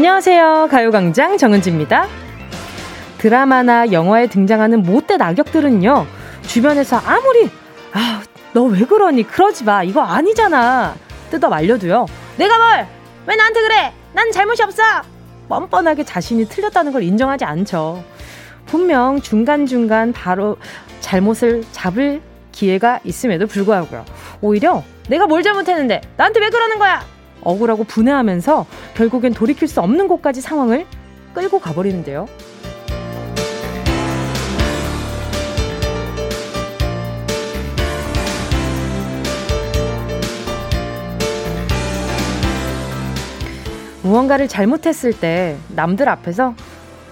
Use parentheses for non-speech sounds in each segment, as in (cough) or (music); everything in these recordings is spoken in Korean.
안녕하세요. 가요광장 정은지입니다. 드라마나 영화에 등장하는 못된 악역들은요, 주변에서 아무리, 아, 너 왜 그러니? 그러지 마. 이거 아니잖아. 뜯어 말려도요. 내가 뭘! 왜 나한테 그래! 난 잘못이 없어! 뻔뻔하게 자신이 틀렸다는 걸 인정하지 않죠. 분명 중간중간 바로 잘못을 잡을 기회가 있음에도 불구하고요. 오히려 내가 뭘 잘못했는데 나한테 왜 그러는 거야? 억울하고 분해하면서 결국엔 돌이킬 수 없는 곳까지 상황을 끌고 가버리는데요. 무언가를 잘못했을 때 남들 앞에서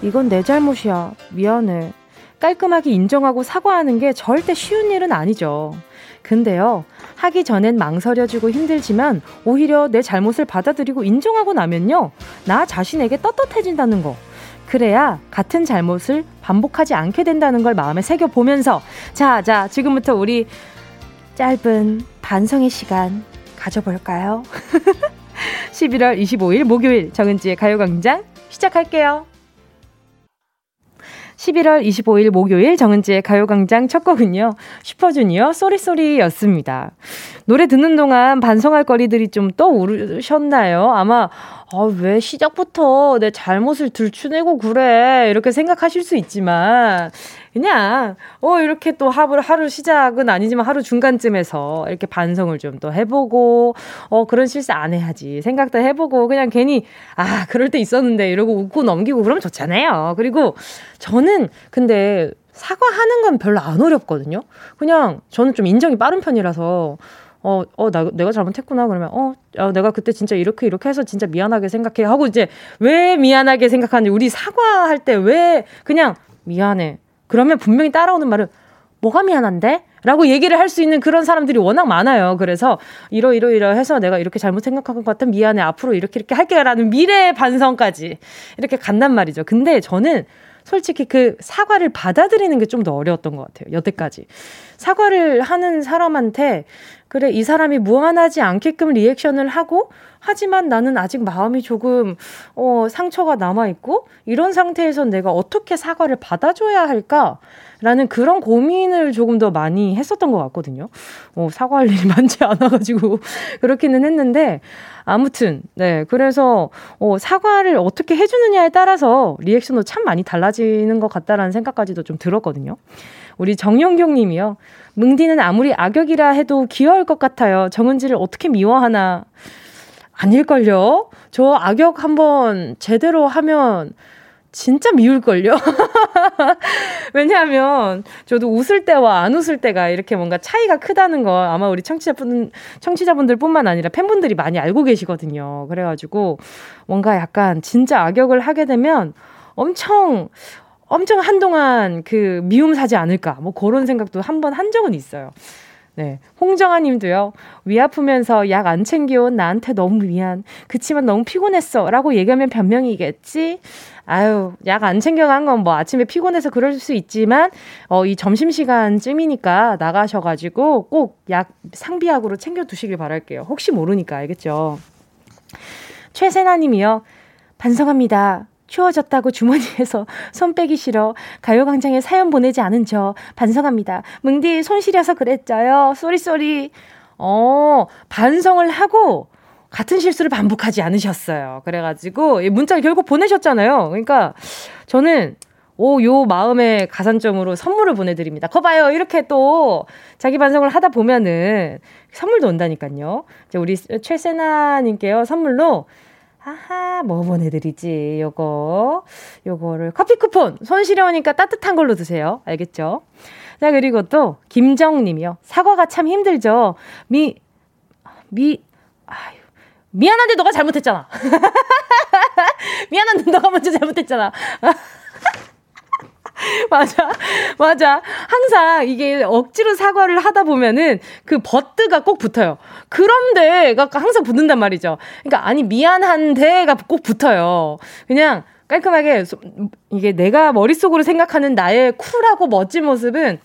이건 내 잘못이야. 미안해. 깔끔하게 인정하고 사과하는 게 절대 쉬운 일은 아니죠. 근데요, 하기 전엔 망설여지고 힘들지만 오히려 내 잘못을 받아들이고 인정하고 나면요, 나 자신에게 떳떳해진다는 거. 그래야 같은 잘못을 반복하지 않게 된다는 걸 마음에 새겨보면서, 자, 자, 지금부터 우리 짧은 반성의 시간 가져볼까요? (laughs) 11월 25일 목요일 정은지의 가요광장 시작할게요. 11월 25일 목요일 정은지의 가요광장 첫 곡은요. 슈퍼주니어 쏘리쏘리였습니다. 노래 듣는 동안 반성할 거리들이 좀 떠오르셨나요? 아마 아, 왜 시작부터 내 잘못을 들추내고 그래 이렇게 생각하실 수 있지만 그냥 어 이렇게 또 하루 하루 시작은 아니지만 하루 중간쯤에서 이렇게 반성을 좀 또 해보고 어 그런 실수 안 해야지 생각도 해보고 그냥 괜히 아 그럴 때 있었는데 이러고 웃고 넘기고 그러면 좋잖아요. 그리고 저는 근데 사과하는 건 별로 안 어렵거든요. 그냥 저는 좀 인정이 빠른 편이라서 어, 어, 나, 내가 잘못했구나. 그러면, 어, 어, 내가 그때 진짜 이렇게, 이렇게 해서 진짜 미안하게 생각해. 하고 이제 왜 미안하게 생각하는지, 우리 사과할 때 왜 그냥 미안해. 그러면 분명히 따라오는 말은 뭐가 미안한데? 라고 얘기를 할 수 있는 그런 사람들이 워낙 많아요. 그래서 이러이러이러 해서 내가 이렇게 잘못 생각한 것 같아 미안해. 앞으로 이렇게 이렇게 할게. 라는 미래 반성까지 이렇게 간단 말이죠. 근데 저는 솔직히 그 사과를 받아들이는 게 좀 더 어려웠던 것 같아요. 여태까지. 사과를 하는 사람한테 그래, 이 사람이 무한하지 않게끔 리액션을 하고, 하지만 나는 아직 마음이 조금, 어, 상처가 남아있고, 이런 상태에서 내가 어떻게 사과를 받아줘야 할까? 라는 그런 고민을 조금 더 많이 했었던 것 같거든요. 어, 사과할 일이 (laughs) 많지 않아가지고, (laughs) 그렇기는 했는데, 아무튼, 네. 그래서, 어, 사과를 어떻게 해주느냐에 따라서 리액션도 참 많이 달라지는 것 같다라는 생각까지도 좀 들었거든요. 우리 정영경 님이요. 뭉디는 아무리 악역이라 해도 귀여울 것 같아요. 정은지를 어떻게 미워하나. 아닐걸요? 저 악역 한번 제대로 하면 진짜 미울걸요? (laughs) 왜냐하면 저도 웃을 때와 안 웃을 때가 이렇게 뭔가 차이가 크다는 거 아마 우리 청취자분, 청취자분들 뿐만 아니라 팬분들이 많이 알고 계시거든요. 그래가지고 뭔가 약간 진짜 악역을 하게 되면 엄청, 엄청 한동안 그 미움 사지 않을까. 뭐 그런 생각도 한 번 한 적은 있어요. 네. 홍정아 님도요, 위 아프면서 약 안 챙겨온 나한테 너무 미안. 그치만 너무 피곤했어. 라고 얘기하면 변명이겠지? 아유, 약 안 챙겨간 건 뭐 아침에 피곤해서 그럴 수 있지만, 어, 이 점심시간쯤이니까 나가셔가지고 꼭 약 상비약으로 챙겨두시길 바랄게요. 혹시 모르니까, 알겠죠? 최세나 님이요, 반성합니다. 추워졌다고 주머니에서 (laughs) 손 빼기 싫어. 가요광장에 사연 보내지 않은 저 반성합니다. 뭉디 손 시려서 그랬죠요. sorry sorry. 어, 반성을 하고 같은 실수를 반복하지 않으셨어요. 그래가지고 문자를 결국 보내셨잖아요. 그러니까 저는 오, 요 마음의 가산점으로 선물을 보내드립니다. 거 봐요. 이렇게 또 자기 반성을 하다 보면은 선물도 온다니까요. 이제 우리 최세나님께요. 선물로 아하, 뭐 보내드리지, 요거. 요거를 커피 쿠폰! 손 시려우니까 따뜻한 걸로 드세요. 알겠죠? 자, 그리고 또, 김정님이요. 사과가 참 힘들죠. 미, 미, 아유, 미안한데 너가 잘못했잖아. (laughs) 미안한데 너가 먼저 잘못했잖아. (laughs) (laughs) 맞아. 맞아. 항상 이게 억지로 사과를 하다 보면은 그 버트가 꼭 붙어요. 그런데가 항상 붙는단 말이죠. 그러니까 아니 미안한데가 꼭 붙어요. 그냥 깔끔하게 이게 내가 머릿속으로 생각하는 나의 쿨하고 멋진 모습은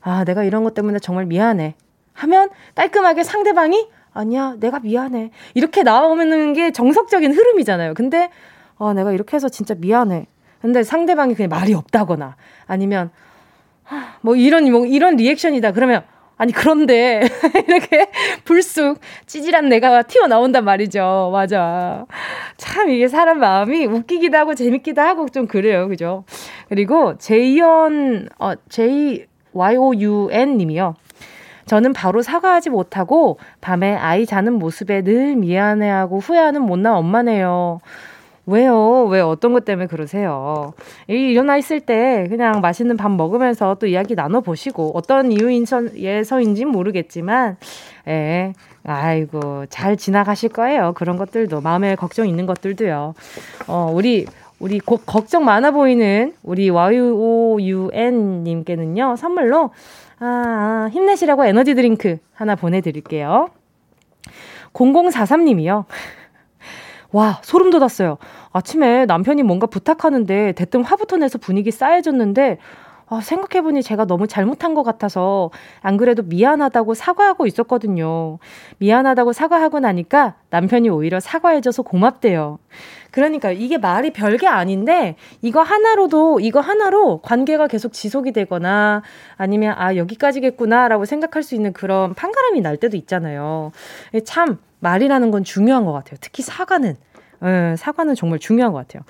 아, 내가 이런 것 때문에 정말 미안해. 하면 깔끔하게 상대방이 아니야, 내가 미안해. 이렇게 나오는 게 정석적인 흐름이잖아요. 근데 아, 내가 이렇게 해서 진짜 미안해. 근데 상대방이 그냥 말이 없다거나 아니면 뭐 이런 뭐 이런 리액션이다. 그러면 아니 그런데 (laughs) 이렇게 불쑥 찌질한 내가 튀어나온단 말이죠. 맞아. 참 이게 사람 마음이 웃기기도 하고 재밌기도 하고 좀 그래요. 그죠? 그리고 제이언 어 J Y O U N 님이요. 저는 바로 사과하지 못하고 밤에 아이 자는 모습에 늘 미안해하고 후회하는 못난 엄마네요. 왜요? 왜 어떤 것 때문에 그러세요? 일어나 있을 때 그냥 맛있는 밥 먹으면서 또 이야기 나눠보시고 어떤 이유에서인지 모르겠지만, 예. 아이고, 잘 지나가실 거예요. 그런 것들도. 마음에 걱정 있는 것들도요. 어, 우리, 우리 고, 걱정 많아 보이는 우리 YOUN님께는요, 선물로, 아, 힘내시라고 에너지 드링크 하나 보내드릴게요. 0043님이요. 와, 소름 돋았어요. 아침에 남편이 뭔가 부탁하는데 대뜸 화부터 내서 분위기 싸해졌는데 아, 생각해보니 제가 너무 잘못한 것 같아서 안 그래도 미안하다고 사과하고 있었거든요. 미안하다고 사과하고 나니까 남편이 오히려 사과해줘서 고맙대요. 그러니까 이게 말이 별게 아닌데 이거 하나로도 이거 하나로 관계가 계속 지속이 되거나 아니면 아 여기까지겠구나라고 생각할 수 있는 그런 판가름이 날 때도 있잖아요. 참 말이라는 건 중요한 것 같아요. 특히 사과는. 네, 사과는 정말 중요한 것 같아요.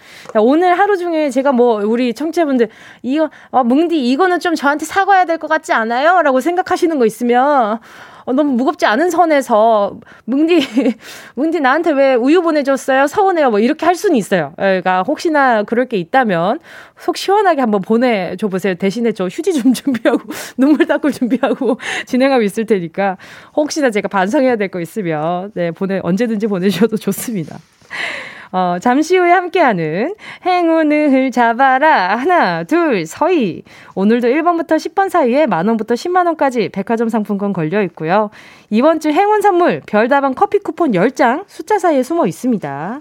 오늘 하루 중에 제가 뭐 우리 청취자분들 이거 어, 뭉디 이거는 좀 저한테 사과해야 될 것 같지 않아요? 라고 생각하시는 거 있으면 어, 너무 무겁지 않은 선에서 뭉디 (laughs) 뭉디 나한테 왜 우유 보내줬어요? 서운해요. 뭐 이렇게 할 수는 있어요. 그러니까 혹시나 그럴 게 있다면 속 시원하게 한번 보내줘 보세요. 대신에 저 휴지 좀 (laughs) 준비하고 눈물 닦을 준비하고 (laughs) 진행하고 있을 테니까 혹시나 제가 반성해야 될 거 있으면 네 보내 언제든지 보내주셔도 좋습니다. 어, 잠시 후에 함께하는 행운을 잡아라. 하나, 둘, 서희. 오늘도 1번부터 10번 사이에 만원부터 10만원까지 백화점 상품권 걸려 있고요. 이번 주 행운 선물, 별다방 커피 쿠폰 10장 숫자 사이에 숨어 있습니다.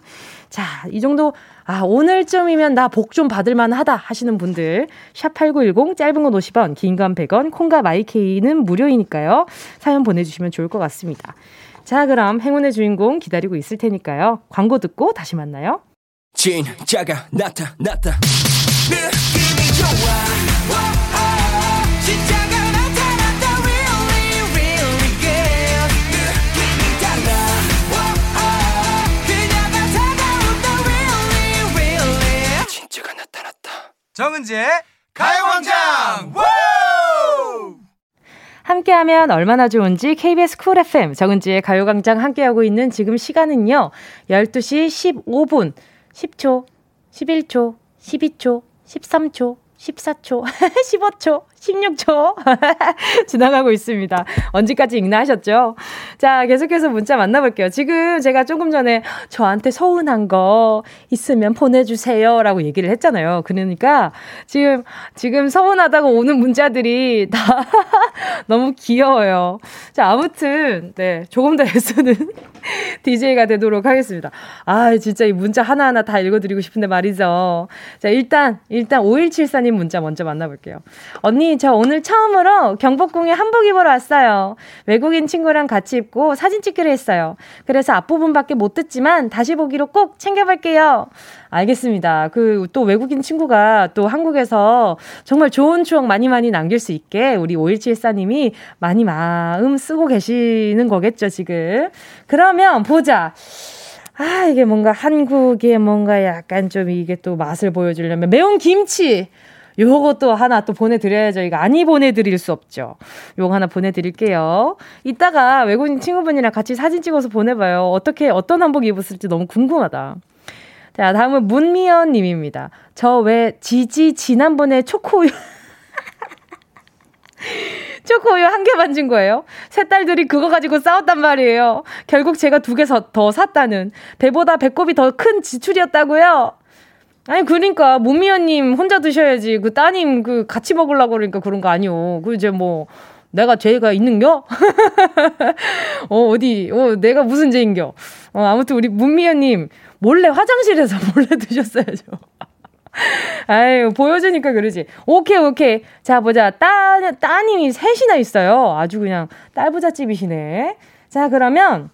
자, 이 정도, 아, 오늘쯤이면 나 복 좀 받을만 하다 하시는 분들, 샵8910, 짧은 건 50원, 긴 건 100원, 콩과 마이케이는 무료이니까요. 사연 보내주시면 좋을 것 같습니다. 자, 그럼 행운의 주인공 기다리고 있을 테니까요. 광고 듣고 다시 만나요. 진짜가 나타났다. 느낌이 좋아. 진짜가 나타났다. Really, really good. 느낌이 달라. 그녀가 다가온다. Really, really. 진짜가 나타났다. 정은지의 가요광장! 함께하면 얼마나 좋은지 KBS 쿨 FM 정은지의 가요광장 함께하고 있는 지금 시간은요. 12시 15분, 10초, 11초, 12초, 13초, 14초, 15초, 16초 (laughs) 지나가고 있습니다. 언제까지 읽나 하셨죠? 자, 계속해서 문자 만나볼게요. 지금 제가 조금 전에 저한테 서운한 거 있으면 보내주세요. 라고 얘기를 했잖아요. 그러니까 지금, 지금 서운하다고 오는 문자들이 다 (laughs) 너무 귀여워요. 자, 아무튼, 네, 조금 더 애쓰는 DJ가 (laughs) 되도록 하겠습니다. 아, 진짜 이 문자 하나하나 다 읽어드리고 싶은데 말이죠. 자, 일단, 일단 5174님 문자 먼저 만나볼게요. 언니, 저 오늘 처음으로 경복궁에 한복 입으러 왔어요. 외국인 친구랑 같이 입고 사진 찍기로 했어요. 그래서 앞부분밖에 못 듣지만 다시 보기로 꼭 챙겨볼게요. 알겠습니다. 그 또 외국인 친구가 또 한국에서 정말 좋은 추억 많이 많이 남길 수 있게 우리 5174님이 많이 마음 쓰고 계시는 거겠죠, 지금. 그러면 보자. 아, 이게 뭔가 한국의 뭔가 약간 좀 이게 또 맛을 보여주려면 매운 김치! 요것도 하나 또 보내드려야죠. 이거 아니 보내드릴 수 없죠. 요거 하나 보내드릴게요. 이따가 외국인 친구분이랑 같이 사진 찍어서 보내봐요. 어떻게, 어떤 한복 입었을지 너무 궁금하다. 자, 다음은 문미연 님입니다. 저 왜 지지 지난번에 초코우유 (laughs) 초코우유 한 개 만진 거예요. 새 딸들이 그거 가지고 싸웠단 말이에요. 결국 제가 두 개 더 샀다는 배보다 배꼽이 더 큰 지출이었다고요. 아니 그러니까 문미연님 혼자 드셔야지 그 따님 그 같이 먹으려고 그러니까 그런 거 아니요. 그 이제 뭐 내가 죄가 있는겨? (laughs) 어 어디 어 내가 무슨 죄인겨? 어 아무튼 우리 문미연님 몰래 화장실에서 (laughs) 몰래 드셨어야죠. (laughs) 아유, 보여주니까 그러지. 오케이, 오케이. 자, 보자. 따, 따님이 셋이나 있어요. 아주 그냥 딸부잣집이시네. 자, 그러면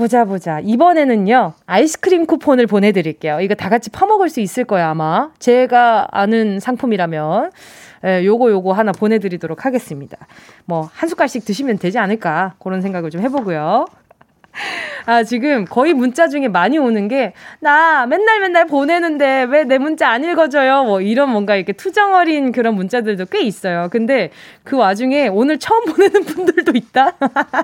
보자, 보자. 이번에는요, 아이스크림 쿠폰을 보내 드릴게요. 이거 다 같이 퍼먹을 수 있을 거예요, 아마. 제가 아는 상품이라면. 예, 요거, 요거 하나 보내 드리도록 하겠습니다. 뭐, 한 숟갈씩 드시면 되지 않을까. 그런 생각을 좀 해 보고요. 아, 지금 거의 문자 중에 많이 오는 게, 나 맨날 맨날 보내는데 왜 내 문자 안 읽어줘요? 뭐 이런 뭔가 이렇게 투정 어린 그런 문자들도 꽤 있어요. 근데 그 와중에 오늘 처음 (laughs) 보내는 분들도 있다?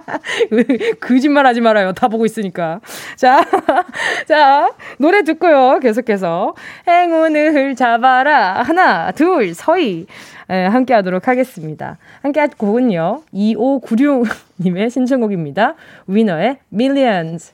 (laughs) 거짓말 하지 말아요. 다 보고 있으니까. 자, (laughs) 자, 노래 듣고요. 계속해서. 행운을 잡아라. 하나, 둘, 서희. 예, 함께 하도록 하겠습니다. 함께 할 곡은요. 2596님의 신청곡입니다. 위너의 Millions.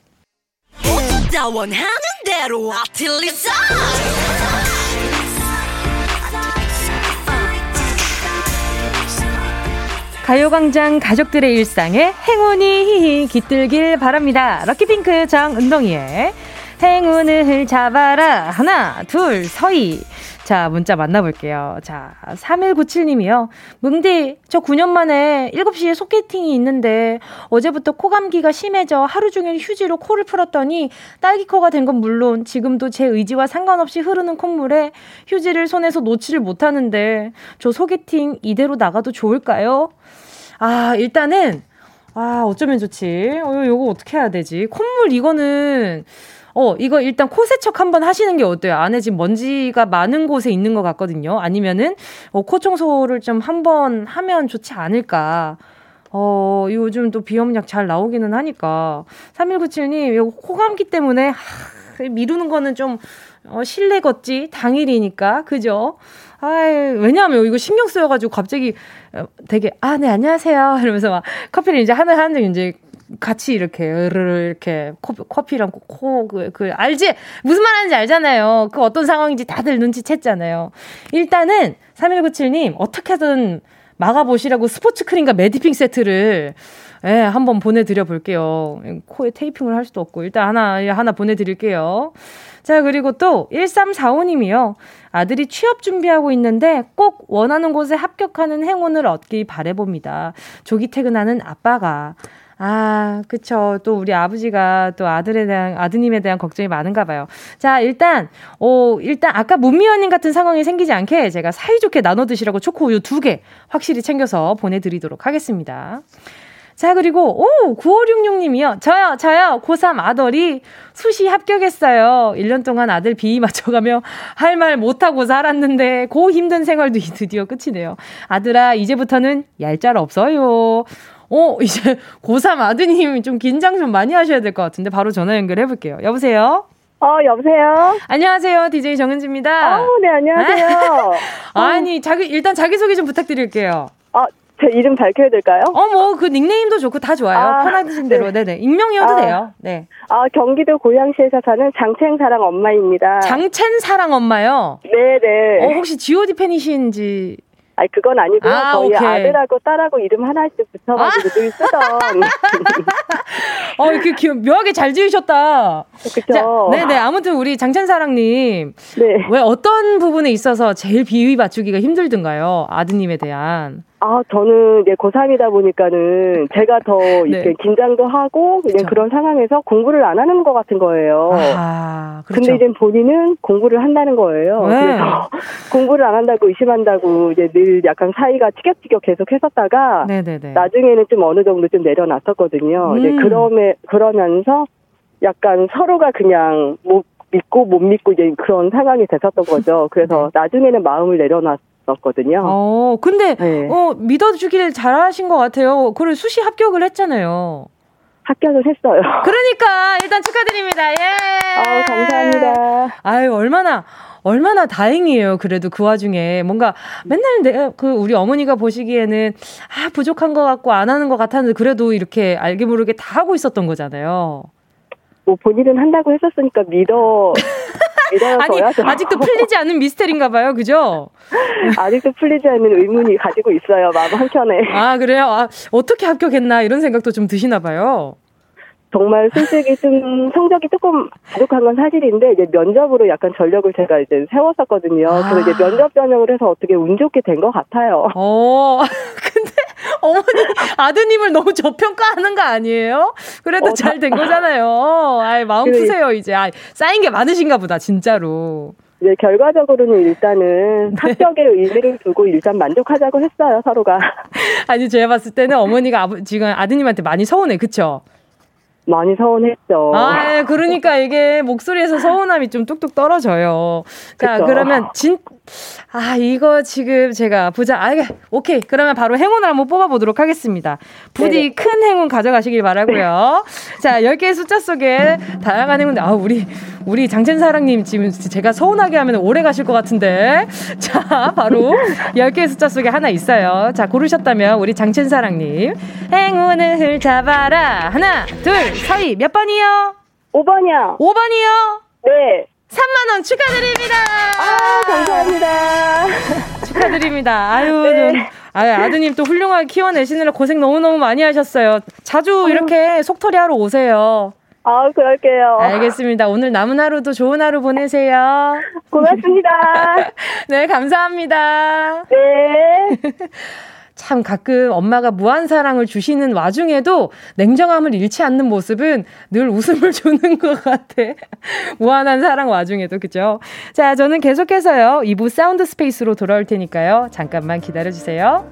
가요광장 가족들의 일상에 행운이 깃들길 바랍니다. 럭키핑크 정은동이의 행운을 잡아라. 하나, 둘, 서희. 자, 문자 만나볼게요. 자, 3197님이요. 뭉디, 저 9년 만에 7시에 소개팅이 있는데 어제부터 코감기가 심해져 하루 종일 휴지로 코를 풀었더니 딸기코가 된 건 물론 지금도 제 의지와 상관없이 흐르는 콧물에 휴지를 손에서 놓지를 못하는데 저 소개팅 이대로 나가도 좋을까요? 아, 일단은 아, 어쩌면 좋지? 어, 요거 어떻게 해야 되지? 콧물 이거는 어, 이거 일단 코 세척 한번 하시는 게 어때요? 안에 지금 먼지가 많은 곳에 있는 것 같거든요. 아니면은, 어, 코 청소를 좀 한번 하면 좋지 않을까. 어, 요즘 또 비염약 잘 나오기는 하니까. 3197님, 이거 코감기 때문에, 하, 미루는 거는 좀, 어, 실내 걷지? 당일이니까. 그죠? 아이, 왜냐하면 이거 신경 쓰여가지고 갑자기 어, 되게, 아, 네, 안녕하세요. (laughs) 이러면서 막 커피를 이제 하나 하는데 이제 같이 이렇게 이렇게 커피, 랑 코, 그, 그, 알지? 무슨 말 하는지 알잖아요. 그 어떤 상황인지 다들 눈치챘잖아요. 일단은, 3197님, 어떻게든 막아 보시라고 스포츠 크림과 메디핑 세트를 예, 한번 보내 드려 볼게요. 코에 테이핑을 할 수도 없고, 일단 하나, 하나 보내 드릴게요. 자, 그리고 또, 1345님이요. 아들이 취업 준비하고 있는데 꼭 원하는 곳에 합격하는 행운을 얻길 바래봅니다. 조기 퇴근하는 아빠가 아, 그쵸. 또 우리 아버지가 또 아들에 대한, 아드님에 대한 걱정이 많은가 봐요. 자, 일단, 어, 일단 아까 문미연님 같은 상황이 생기지 않게 제가 사이좋게 나눠 드시라고 초코우유 두 개 확실히 챙겨서 보내드리도록 하겠습니다. 자, 그리고, 오, 9566님이요. 저요, 저요. 고3 아들이 수시 합격했어요. 1년 동안 아들 비위 맞춰가며 할 말 못하고 살았는데, 고 힘든 생활도 (laughs) 드디어 끝이네요. 아들아, 이제부터는 얄짤 없어요. 어, 이제 (laughs) 고3 아드님이 좀 긴장 좀 많이 하셔야 될 것 같은데 바로 전화 연결해 볼게요. 여보세요? 어, 여보세요? 안녕하세요. DJ 정은지입니다. 어, 네, 안녕하세요. (laughs) 아니, 자기, 일단 자기소개 좀 부탁드릴게요. 어, 제 이름 밝혀야 될까요? 어, 뭐, 그 닉네임도 좋고 다 좋아요. 아, 편하신 대로. 네. 네 익명이어도 아, 돼요. 네. 아, 경기도 고양시에서 사는 장첸사랑 엄마입니다. 장첸사랑 엄마요? 네네. 어, 혹시 GOD 팬이신지. 아니 그건 아니고요. 아, 저희 오케이. 아들하고 딸하고 이름 하나씩 붙여가지고 늘 쓰던. 어, 이렇게 귀 묘하게 잘 지으셨다. 그렇죠. 네네. 아무튼 우리 장찬사랑님. 네. 왜 어떤 부분에 있어서 제일 비위 맞추기가 힘들든가요? 아드님에 대한. 아, 저는 이제 고3이다 보니까는 제가 더 이렇게 네. 긴장도 하고 그냥. 그런 상황에서 공부를 안 하는 것 같은 거예요. 아, 그렇죠. 근데 이제 본인은 공부를 한다는 거예요. 네. 그래서 (laughs) 공부를 안 한다고 의심한다고 이제 늘 약간 사이가 티격티격 계속 했었다가 네네네. 나중에는 좀 어느 정도 좀 내려놨었거든요. 음. 이제 그럼에 그러면서 약간 서로가 그냥 못 믿고 못 믿고 이제 그런 상황이 됐었던 거죠. 그래서 네. 나중에는 마음을 내려놨 있었거든요. 어, 근데 네. 어, 믿어주길 잘하신 것 같아요. 그걸 수시 합격을 했잖아요. 합격을 했어요. 그러니까 일단 축하드립니다. 예. 어, 감사합니다. 아유 얼마나 얼마나 다행이에요. 그래도 그 와중에 뭔가 맨날 내, 그 우리 어머니가 보시기에는 아 부족한 것 같고 안 하는 것 같았는데 그래도 이렇게 알게 모르게 다 하고 있었던 거잖아요. 뭐 본인은 한다고 했었으니까 믿어 (laughs) 아니 (laughs) 아직도 풀리지 않은 미스터리인가 봐요, 그죠? 아직도 풀리지 않는 의문이 가지고 있어요, 마음 한켠에. (laughs) 아 그래요? 아, 어떻게 합격했나 이런 생각도 좀 드시나 봐요. 정말 솔직히 좀 성적이 조금 부족한 건 사실인데 이제 면접으로 약간 전력을 제가 이제 세웠었거든요. 아. 그래서 이제 면접 전형을 해서 어떻게 운 좋게 된 것 같아요. 어, (laughs) 근데 (laughs) 어머니, 아드님을 너무 저평가하는 거 아니에요? 그래도 어, 잘된 거잖아요. 아이, 마음 그래. 푸세요, 이제. 아, 쌓인 게 많으신가 보다, 진짜로. 네, 결과적으로는 일단은 네. 합격에 의미를 두고 일단 만족하자고 했어요, 서로가. (laughs) 아니, 제가 봤을 때는 어머니가 아버, 지금 아드님한테 많이 서운해, 그쵸? 많이 서운했죠. 아, 예, 그러니까 이게 목소리에서 서운함이 좀 뚝뚝 떨어져요. 자, 그쵸. 그러면 진, 아, 이거 지금 제가 보자. 아, 오케이. 그러면 바로 행운을 한번 뽑아보도록 하겠습니다. 부디 네네. 큰 행운 가져가시길 바라고요 (laughs) 자, 10개의 숫자 속에 다양한 행운, 아, 우리, 우리 장첸사랑님 지금 제가 서운하게 하면 오래 가실 것 같은데. 자, 바로 10개의 숫자 속에 하나 있어요. 자, 고르셨다면 우리 장첸사랑님. 행운을 잡아라. 하나, 둘, 서희 몇 번이요? 5번이요. 5번이요? 네. 3만원 축하드립니다. 아, 감사합니다. (laughs) 축하드립니다. 아유, 네. 아유, 아드님 또 훌륭하게 키워내시느라 고생 너무너무 많이 하셨어요. 자주 이렇게 속털이 하러 오세요. 아, 그럴게요. 알겠습니다. 오늘 남은 하루도 좋은 하루 보내세요. 고맙습니다. (laughs) 네, 감사합니다. 네. (laughs) 참 가끔 엄마가 무한 사랑을 주시는 와중에도 냉정함을 잃지 않는 모습은 늘 웃음을 (laughs) 주는 것 같아. 무한한 사랑 와중에도, 그죠? 자, 저는 계속해서요. 2부 사운드 스페이스로 돌아올 테니까요. 잠깐만 기다려 주세요.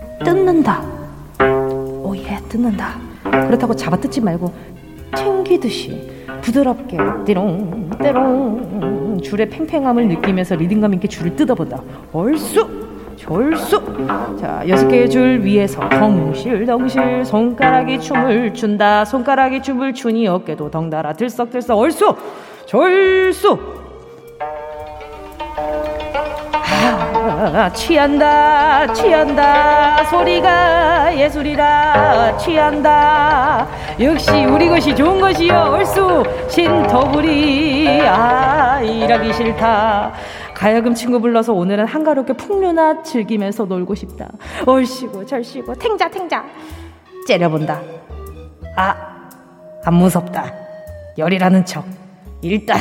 뜯는다. 오예, 뜯는다. 그렇다고 잡아뜯지 말고 튕기듯이 부드럽게 띠롱 띠롱 줄의 팽팽함을 느끼면서 리듬감 있게 줄을 뜯어본다. 얼쑤 절수 자 여섯 개의 줄 위에서 덩실 덩실 손가락이 춤을 춘다 손가락이 춤을 추니 어깨도 덩달아 들썩들썩 얼쑤 절수 취한다 취한다. 소리가 예술이라 취한다. 역시 우리 것이 좋은 것이여 얼쑤 신터불이. 아 일하기 싫다. 가야금 친구 불러서 오늘은 한가롭게 풍류나 즐기면서 놀고 싶다. 얼씨고 절씨고 탱자 탱자. 째려본다. 아 안 무섭다. 열이라는 척. 일단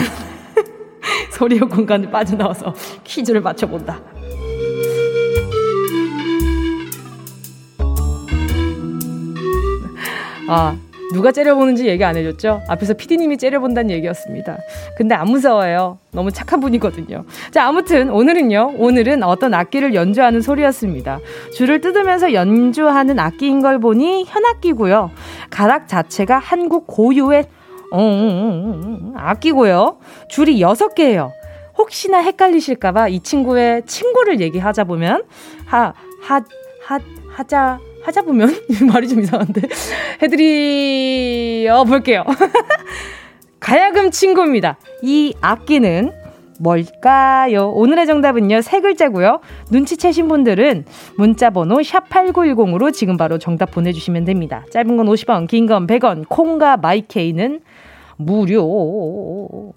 (laughs) 소리의 공간을 빠져나와서 퀴즈를 맞춰본다 아, 누가 째려보는지 얘기 안 해줬죠? 앞에서 피디님이 째려본다는 얘기였습니다. 근데 안 무서워요. 너무 착한 분이거든요. 자, 아무튼 오늘은요. 오늘은 어떤 악기를 연주하는 소리였습니다. 줄을 뜯으면서 연주하는 악기인 걸 보니 현악기고요. 가락 자체가 한국 고유의 어, 악기고요. 줄이 6개예요. 혹시나 헷갈리실까봐 이 친구의 친구를 얘기하자 보면 하, 하, 하, 하자, 하자 보면 (laughs) 말이 좀 이상한데 해드려 볼게요. (laughs) 가야금 친구입니다. 이 악기는 뭘까요? 오늘의 정답은요, 세 글자고요. 눈치채신 분들은 문자 번호 샵8910으로 지금 바로 정답 보내 주시면 됩니다. 짧은 건 50원, 긴 건 100원, 콩과 마이케이는 무료.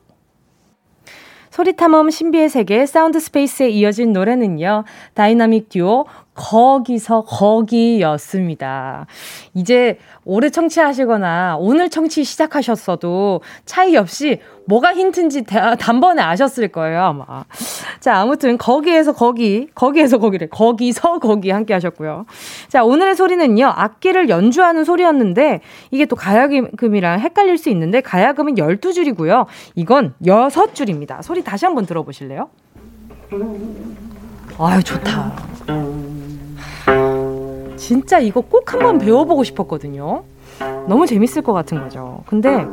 소리탐험 신비의 세계 사운드 스페이스에 이어진 노래는요. 다이나믹 듀오 거기서 거기였습니다. 이제 올해 청취하시거나 오늘 청취 시작하셨어도 차이 없이 뭐가 힌트인지 단번에 아셨을 거예요, 아마. 자, 아무튼 거기에서 거기, 거기에서 거기래. 거기서 거기 함께 하셨고요. 자, 오늘의 소리는요, 악기를 연주하는 소리였는데, 이게 또 가야금이랑 헷갈릴 수 있는데, 가야금은 12줄이고요. 이건 6줄입니다. 소리 다시 한번 들어보실래요? 아유, 좋다. 진짜 이거 꼭 한번 배워보고 싶었거든요. 너무 재밌을 것 같은 거죠. 근데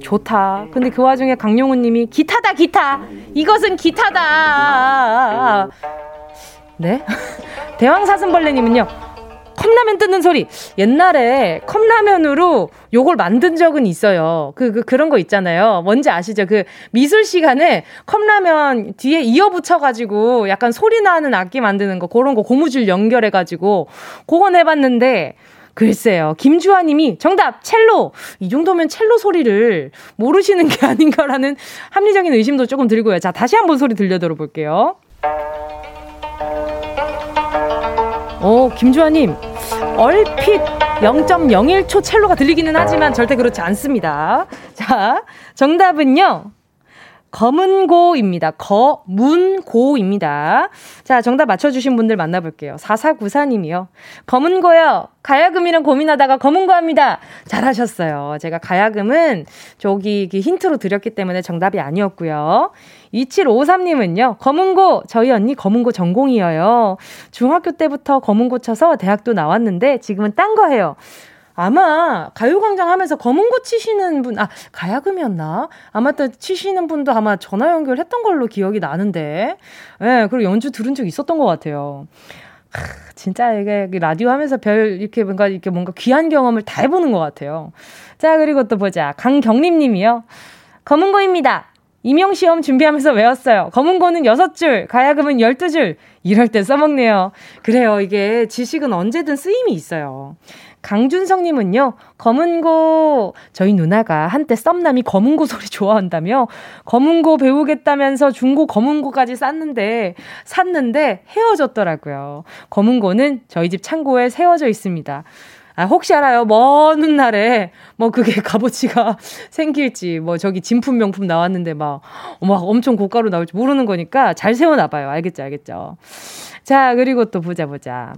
좋다. 근데 그 와중에 강용훈 님이 기타다 기타. 이것은 기타다. 네? (laughs) 대왕 사슴벌레 님은요. 컵라면 뜯는 소리. 옛날에 컵라면으로 요걸 만든 적은 있어요. 그, 그, 그런 거 있잖아요. 뭔지 아시죠? 그 미술 시간에 컵라면 뒤에 이어 붙여가지고 약간 소리 나는 악기 만드는 거, 그런 거 고무줄 연결해가지고, 그건 해봤는데, 글쎄요. 김주아 님이 정답! 첼로! 이 정도면 첼로 소리를 모르시는 게 아닌가라는 합리적인 의심도 조금 들고요. 자, 다시 한번 소리 들려 들어볼게요. 오, 김주아님, 얼핏 0.01초 첼로가 들리기는 하지만 절대 그렇지 않습니다. 자, 정답은요. 검은고입니다. 거문고입니다. 자, 정답 맞춰주신 분들 만나볼게요. 4494님이요. 검은고요. 가야금이랑 고민하다가 검은고 합니다. 잘하셨어요. 제가 가야금은 저기 힌트로 드렸기 때문에 정답이 아니었고요. 2753님은요, 검은고, 저희 언니 검은고 전공이에요. 중학교 때부터 검은고 쳐서 대학도 나왔는데 지금은 딴 거 해요. 아마 가요광장 하면서 검은고 치시는 분, 아, 가야금이었나? 아마 또 치시는 분도 아마 전화 연결했던 걸로 기억이 나는데, 예, 네, 그리고 연주 들은 적 있었던 것 같아요. 하, 진짜 이게 라디오 하면서 별, 이렇게 뭔가, 이렇게 뭔가 귀한 경험을 다 해보는 것 같아요. 자, 그리고 또 보자. 강경림 님이요. 검은고입니다. 임용시험 준비하면서 외웠어요. 검은고는 6줄, 가야금은 12줄. 이럴 때 써먹네요. 그래요. 이게 지식은 언제든 쓰임이 있어요. 강준성님은요, 검은고, 저희 누나가 한때 썸남이 검은고 소리 좋아한다며, 검은고 배우겠다면서 중고 검은고까지 쌌는데, 샀는데 헤어졌더라고요. 검은고는 저희 집 창고에 세워져 있습니다. 아, 혹시 알아요? 먼 훗날에, 뭐, 그게 (laughs) 값어치가 생길지, 뭐, 저기 진품 명품 나왔는데 막, 막 엄청 고가로 나올지 모르는 거니까 잘 세워놔봐요. 알겠죠, 알겠죠. 자, 그리고 또 보자, 보자.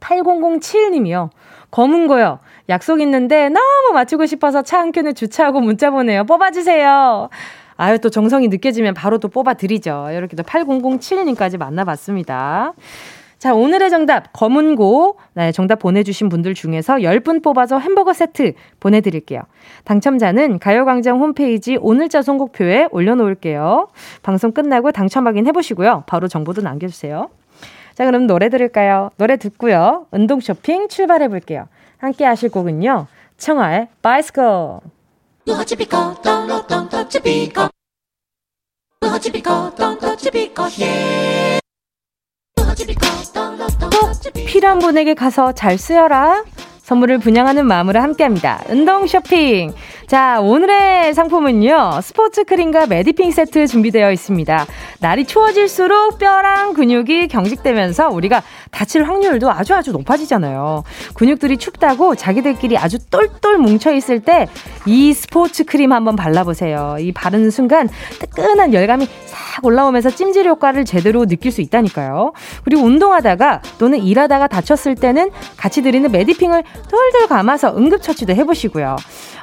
8007님이요. 검은 거요. 약속 있는데 너무 맞추고 싶어서 차 한 켠에 주차하고 문자 보내요. 뽑아주세요. 아유, 또 정성이 느껴지면 바로 또 뽑아드리죠. 이렇게 또 8007님까지 만나봤습니다. 자, 오늘의 정답, 검은고. 네, 정답 보내주신 분들 중에서 10분 뽑아서 햄버거 세트 보내드릴게요. 당첨자는 가요광장 홈페이지 오늘자 선곡표에 올려놓을게요. 방송 끝나고 당첨 확인해보시고요. 바로 정보도 남겨주세요. 자, 그럼 노래 들을까요? 노래 듣고요. 운동 쇼핑 출발해 볼게요. 함께 하실 곡은요. 청하의 바이스코. 꼭 필요한 분에게 가서 잘 쓰여라. 선물을 분양하는 마음으로 함께합니다. 운동 쇼핑. 자, 오늘의 상품은요. 스포츠 크림과 메디핑 세트 준비되어 있습니다. 날이 추워질수록 뼈랑 근육이 경직되면서 우리가 다칠 확률도 아주 아주 높아지잖아요. 근육들이 춥다고 자기들끼리 아주 똘똘 뭉쳐 있을 때 이 스포츠 크림 한번 발라보세요. 이 바르는 순간 뜨끈한 열감이 싹 올라오면서 찜질 효과를 제대로 느낄 수 있다니까요. 그리고 운동하다가 또는 일하다가 다쳤을 때는 같이 드리는 메디핑을 덜덜 감아서 응급처치도 해보시고요.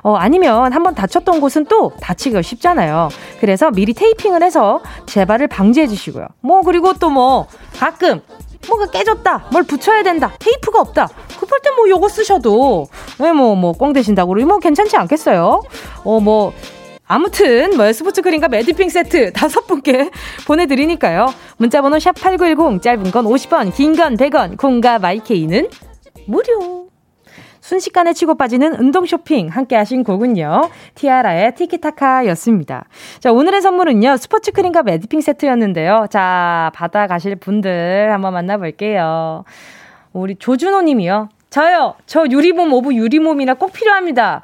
어, 아니면 한번 다쳤던 곳은 또 다치기가 쉽잖아요. 그래서 미리 테이핑을 해서 재발을 방지해 주시고요. 뭐, 그리고 또 뭐, 가끔 뭐가 깨졌다. 뭘 붙여야 된다. 테이프가 없다. 급할 때뭐 요거 쓰셔도 왜뭐뭐꽁 되신다고 그러면 뭐 괜찮지 않겠어요? 어 뭐 아무튼 뭐 스포츠 크림과 매디핑 세트 다섯 분께 (laughs) 보내드리니까요. 문자번호 샵 #8910 짧은 건 50원, 긴 건 100원, 콩과 마이케이는 무료. 순식간에 치고 빠지는 운동 쇼핑 함께 하신 곡은요. 티아라의 티키타카였습니다. 자, 오늘의 선물은요. 스포츠 크림과 매디핑 세트였는데요. 자, 받아가실 분들 한번 만나볼게요. 우리 조준호 님이요. 저요. 저 유리몸 of 유리몸이라 꼭 필요합니다.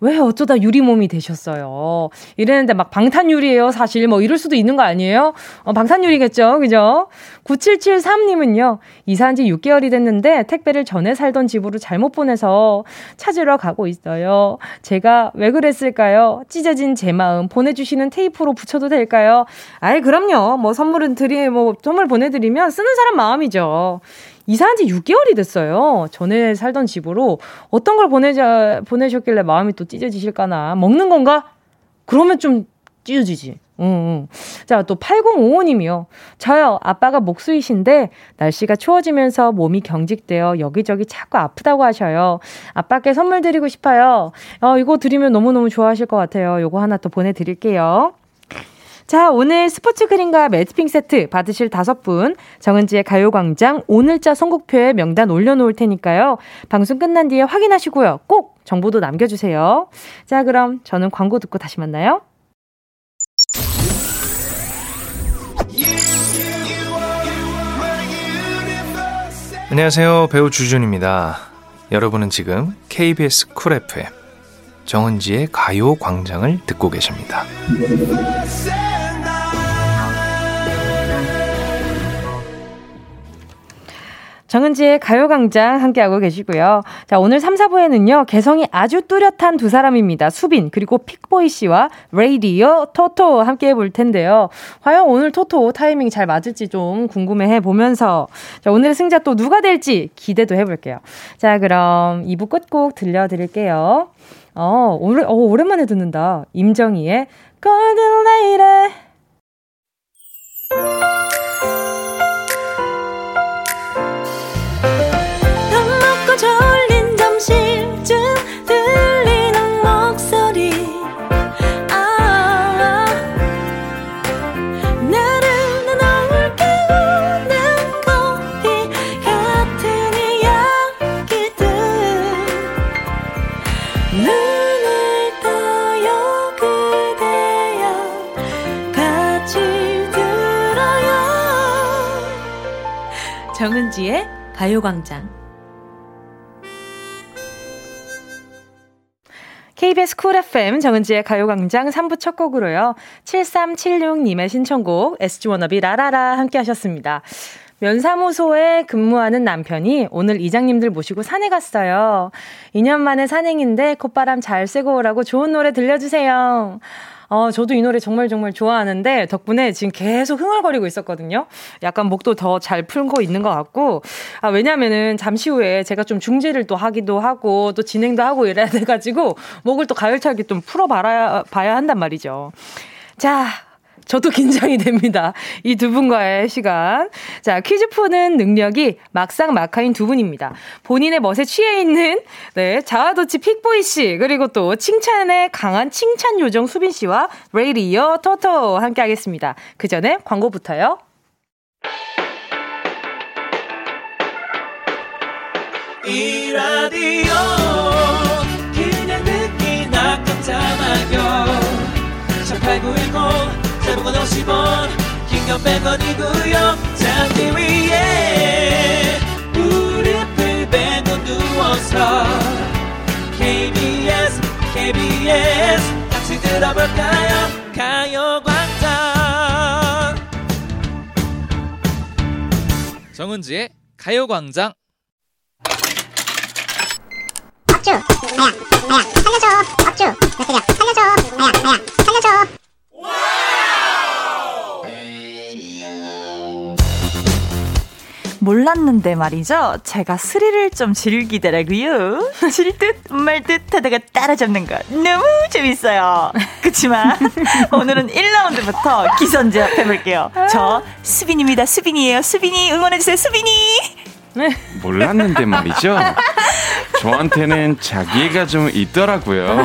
왜 어쩌다 유리몸이 되셨어요? 이랬는데 막 방탄유리예요, 사실. 뭐 이럴 수도 있는 거 아니에요? 어, 방탄유리겠죠, 그죠? 9773님은요, 이사한 지 6개월이 됐는데 택배를 전에 살던 집으로 잘못 보내서 찾으러 가고 있어요. 제가 왜 그랬을까요? 찢어진 제 마음 보내주시는 테이프로 붙여도 될까요? 아이, 그럼요. 뭐 선물은 드리, 뭐 선물 보내드리면 쓰는 사람 마음이죠. 이사한 지 6개월이 됐어요. 전에 살던 집으로 어떤 걸 보내자, 보내셨길래 마음이 또 찢어지실까나. 먹는 건가? 그러면 좀 찢어지지. 응, 응. 자, 또 8055님이요. 저요, 아빠가 목수이신데, 날씨가 추워지면서 몸이 경직되어 여기저기 자꾸 아프다고 하셔요. 아빠께 선물 드리고 싶어요. 어, 이거 드리면 너무너무 좋아하실 것 같아요. 요거 하나 또 보내드릴게요. 자, 오늘 스포츠 크림과 매트핑 세트 받으실 다섯 분, 정은지의 가요광장 오늘자 선곡표에 명단 올려놓을 테니까요. 방송 끝난 뒤에 확인하시고요. 꼭 정보도 남겨주세요. 자, 그럼 저는 광고 듣고 다시 만나요. 안녕하세요. 배우 주준입니다. 여러분은 지금 KBS 쿨 FM 정은지의 가요 광장을 듣고 계십니다. 정은지의 가요광장 함께하고 계시고요. 자, 오늘 3, 4부에는요, 개성이 아주 뚜렷한 두 사람입니다. 수빈, 그리고 픽보이 씨와 레이디어 토토 함께 해볼 텐데요. 과연 오늘 토토 타이밍 잘 맞을지 좀 궁금해 보면서, 자, 오늘의 승자 또 누가 될지 기대도 해볼게요. 자, 그럼 2부 끝곡 들려드릴게요. 어, 오래, 어, 오랜만에 듣는다. 임정희의 Golden Lady. 가요광장 KBS 쿨 FM 정은지의 가요광장 3부 첫 곡으로요. 7376님의 신청곡 SG 워너비 라라라 함께 하셨습니다. 면사무소에 근무하는 남편이 오늘 이장님들 모시고 산에 갔어요. 2년 만에 산행인데 콧바람 잘 쐬고 오라고 좋은 노래 들려주세요. 어, 저도 이 노래 정말 정말 좋아하는데 덕분에 지금 계속 흥얼거리고 있었거든요. 약간 목도 더 잘 풀고 있는 것 같고, 아, 왜냐면은 잠시 후에 제가 좀 중재를 또 하기도 하고 또 진행도 하고 이래야 돼가지고 목을 또 가열차게 좀 풀어봐야 봐야 한단 말이죠. 자, 저도 긴장이 됩니다. 이 두 분과의 시간. 자, 퀴즈 푸는 능력이 막상 막하인 두 분입니다. 본인의 멋에 취해 있는, 네, 자아도취 픽보이 씨, 그리고 또 칭찬에 강한 칭찬 요정 수빈 씨와 레이디어 토토 함께 하겠습니다. 그 전에 광고부터요. 이 라디오 18910 대목원 50원 긴건 100원이고요 잠기 위에 무릎을 베고 누워서 KBS KBS 같이 들어볼까요? 가요광장. 정은지의 가요광장. 박주 아야 아야 살려줘. 박주 나 그냥 살려줘. 아야 아야 살려줘 몰랐는데 말이죠. 제가 스릴을 좀 즐기더라고요. 질듯 말듯 하다가 따라잡는 거 너무 재밌어요. 그치만 오늘은 1라운드부터 기선제압 해볼게요. 저 수빈입니다. 수빈이에요. 수빈이 응원해주세요. 수빈이. 네. 몰랐는데 말이죠. 저한테는 자기가 좀 있더라고요.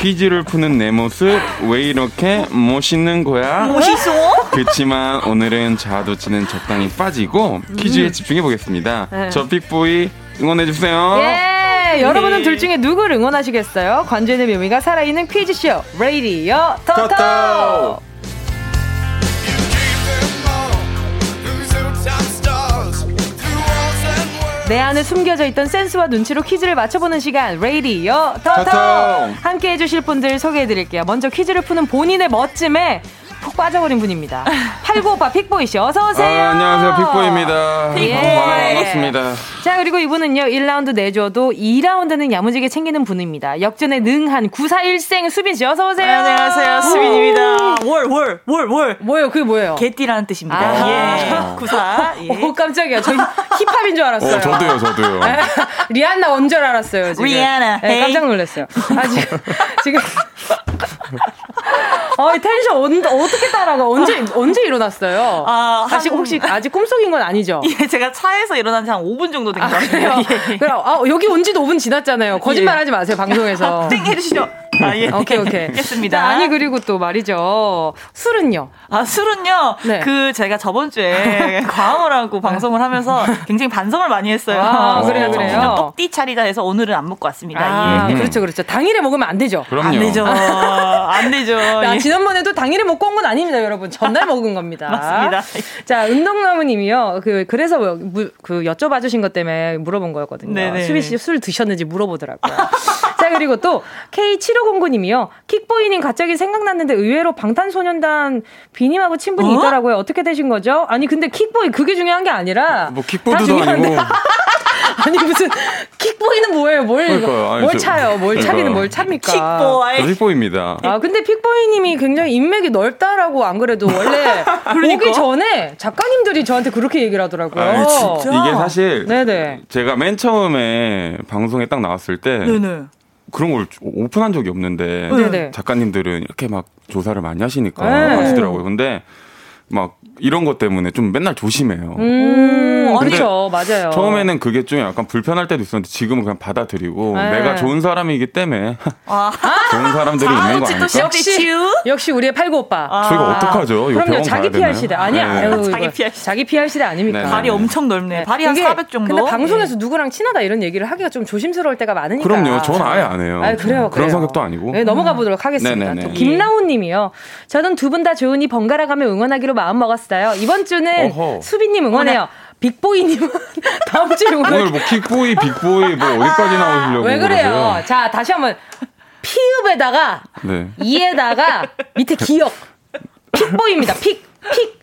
퀴즈를 푸는 내 모습 왜 이렇게 멋있는 거야? 멋있어? 그렇지만 오늘은 자아도치는 적당히 빠지고 퀴즈에 음. 집중해 보겠습니다. 네. 저 픽보이 응원해 주세요. 예, 여러분은 둘 중에 누구를 응원하시겠어요? 관전의 묘미가 살아있는 퀴즈쇼 레이디어 토토. 내 안에 숨겨져 있던 센스와 눈치로 퀴즈를 맞춰보는 시간 레이디어 터터! 함께 해주실 분들 소개해드릴게요. 먼저 퀴즈를 푸는 본인의 멋짐에 푹 빠져버린 분입니다. 8958 픽보이 씨 어서 오세요. 아, 안녕하세요. 픽보입니다. 픽보이. 예. 반갑습니다. 자, 그리고 이분은요. 1라운드 내줘도 2라운드는 야무지게 챙기는 분입니다. 역전에 능한 94년생 수빈 씨 어서 오세요. 안녕하세요. 수빈입니다. 월, 월, 월, 월. 뭐예요? 그게 뭐예요? 개띠라는 뜻입니다. 아~ 예. 94. 예. 오, 깜짝이야. 저 힙합인 줄 알았어요. 어, 저도요, 저도요. (laughs) 리안나 원줄 알았어요. 지금. 리안나. 네, 깜짝 놀랐어요. 아, 지금, 지금. 아, 텐션 언, 어떻게 따라가? 언제 언제 일어났어요? 아, 한... 아직 혹시 아직 꿈속인 건 아니죠? (laughs) 예, 제가 차에서 일어난 지 한 5분 정도 된것 아, 같아요. (laughs) 예. 그럼 아, 여기 온 지도 5분 지났잖아요. 거짓말하지 예. 마세요 방송에서. (laughs) 땡 해 주시죠. (laughs) 아, 예. 오케이, 오케이. 알겠습니다. 아니, 그리고 또 말이죠. 술은요? 아, 술은요? 네. 그, 제가 저번 주에 (laughs) 과음을 하고 방송을 하면서 굉장히 반성을 많이 했어요. 아, 그래요, 그래요. 똑띠 차리자 해서 오늘은 안 먹고 왔습니다. 아, 예. 그렇죠, 그렇죠. 당일에 먹으면 안 되죠. 그럼요. 안 되죠. 안 되죠. 아, 지난번에도 당일에 먹고 온 건 아닙니다, 여러분. 전날 먹은 겁니다. (laughs) 맞습니다. 자, 운동나무님이요. 그, 그래서 그 여쭤봐 주신 것 때문에 물어본 거였거든요. 네네. 수비 씨술 드셨는지 물어보더라고요. 자, 그리고 또 K7509님이요. 킥보이님 갑자기 생각났는데 의외로 방탄소년단 비님하고 친분이 어? 있더라고요. 어떻게 되신 거죠? 아니, 근데 킥보이 그게 중요한 게 아니라. 뭐 킥보드도 아니고. (laughs) 아니 무슨 킥보이는 뭐예요? 뭘 그러니까요. 아니, 뭘 차요? 뭘 그러니까. 차비는 뭘 찹니까? 킥보이. 킥보입니다. 아 근데 픽보이님이 굉장히 인맥이 넓다라고 안 그래도 원래 (laughs) 그러니까? 오기 전에 작가님들이 저한테 그렇게 얘기를 하더라고요. 아, 진짜? 이게 사실 네네. 제가 맨 처음에 방송에 딱 나왔을 때 네네. 그런 걸 오픈한 적이 없는데 네네. 작가님들은 이렇게 막 조사를 많이 하시니까 네. 하시더라고요. 근데 막 이런 것 때문에 좀 맨날 조심해요. 음, 그렇죠. 맞아요. 처음에는 그게 좀 약간 불편할 때도 있었는데 지금은 그냥 받아들이고 네. 내가 좋은 사람이기 때문에 아. (laughs) 좋은 사람들이 아, 있는 거 아닐까? 역시, 역시 우리의 팔구 오빠. 아. 저희가 어떡하죠? 그럼요. 자기 PR 시대. 아니야. 네. 아유, 자기 PR 자기 PR 시대 아닙니까? 네. 발이 엄청 넓네. 발이 한 400 정도. 근데 방송에서 네. 누구랑 친하다 이런 얘기를 하기가 좀 조심스러울 때가 많으니까. 그럼요. 저는 아예 안 해요. 아, 그래요. 그런 그래요. 성격도 아니고. 네, 넘어가 보도록 하겠습니다. 김나훈 님이요. 저는 두 분다 좋으니 번갈아 가며 응원하기로 마음 먹었어요. 이번 주는 오늘은 수빈님 응원해요. 빅보이님은 (laughs) 다음 주에 응원. 오늘 뭐 킥보이, 빅보이 뭐 어디까지 나오시려고? 왜 그래요? 그러세요? 자 다시 한번 피읖에다가 네. 이에다가 밑에 기역. (laughs) 픽보입니다. 픽 픽.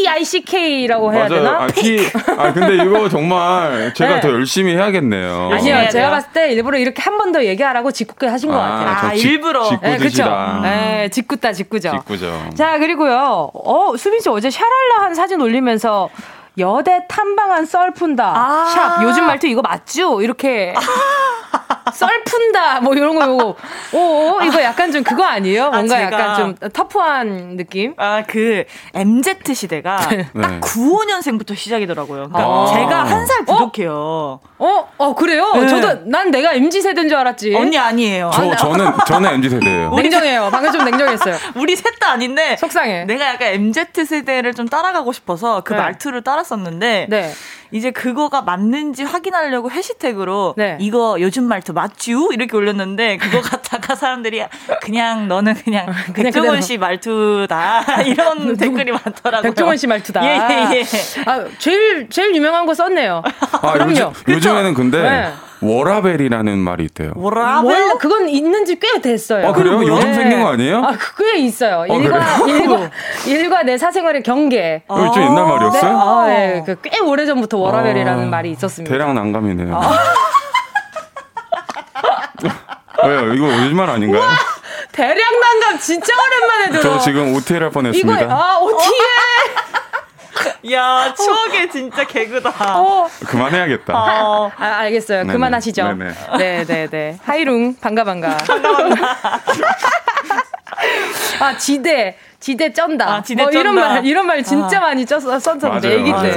P-I-C-K라고 해야 맞아요. 되나? 아, P, 아, 근데 이거 정말 제가 네. 더 열심히 해야겠네요. 아니요, 제가 봤을 때 일부러 이렇게 한 번 더 얘기하라고 짓궂게 하신 것 아, 같아요. 아, 직, 일부러. 네, 그쵸. 네, 짓궂다, 짓궂죠. 짓궂죠. 자, 그리고요. 어, 수빈 씨 어제 샤랄라 한 사진 올리면서 여대 탐방한 썰 푼다. 아~ 샵. 요즘 말투 이거 맞죠? 이렇게. 썰 푼다. 뭐 이런 거 요거. 오, 이거 약간 좀 그거 아니에요? 아, 뭔가 아, 약간 좀 터프한 느낌? 아, 그 MZ 시대가 네. 딱 95년생부터 시작이더라고요. 그러니까 아~ 제가 한 살 부족해요. 어? 어, 어 그래요? 네. 저도 난 내가 MZ 세대인 줄 알았지. 언니 아니에요. 저, 저는 저는 MZ 세대예요. 냉정해요. 방금 좀 냉정했어요. (laughs) 우리 셋 다 아닌데 속상해. 내가 약간 MZ 세대를 좀 따라가고 싶어서 그 네. 말투를 따랐었는데 네. 이제 그거가 맞는지 확인하려고 해시태그로 네. 이거 요즘 말투 맞쥬? 이렇게 올렸는데 그거 (laughs) 갖다가 사람들이 그냥 너는 그냥 백종원 씨 말투다 (laughs) 이런 댓글이 많더라고요. 백종원 씨 말투다. 예, 예, 예. 아, 제일 제일 유명한 거 썼네요. 아, 그럼요. 요즘, 에는 근데 네. 워라벨이라는 말이 있대요. 워라벨? 그건 있는 지 꽤 됐어요. 아, 그래요? 요즘 네. 생긴 거 아니에요? 아, 꽤 있어요. 아, 일과, (laughs) 일과, (laughs) 일과 내 사생활의 경계. 어, 좀 옛날 말이었어요? 네. 아, 네. 그 꽤 오래전부터 워라벨이라는 아, 말이 있었습니다. 대량 난감이네요. 아. (laughs) 왜요? 이거 요즘 말 아닌가요? 우와, 대량 난감 진짜 오랜만에 들어. 저 지금 OTL 할 뻔했습니다. 이거, 아, OTL! 야, 추억의 진짜 개그다. 어. 그만해야겠다. 어. 아, 알겠어요. 네네. 그만하시죠. 네네. 네네 네. 네. 하이룽, 반가, 반가. 반가, 반가. 아, 지대. 지대 쩐다. 아, 지대 뭐 쩐다. 이런 말, 이런 말 진짜 아. 많이 쪘, 썼었는데, 애기 때.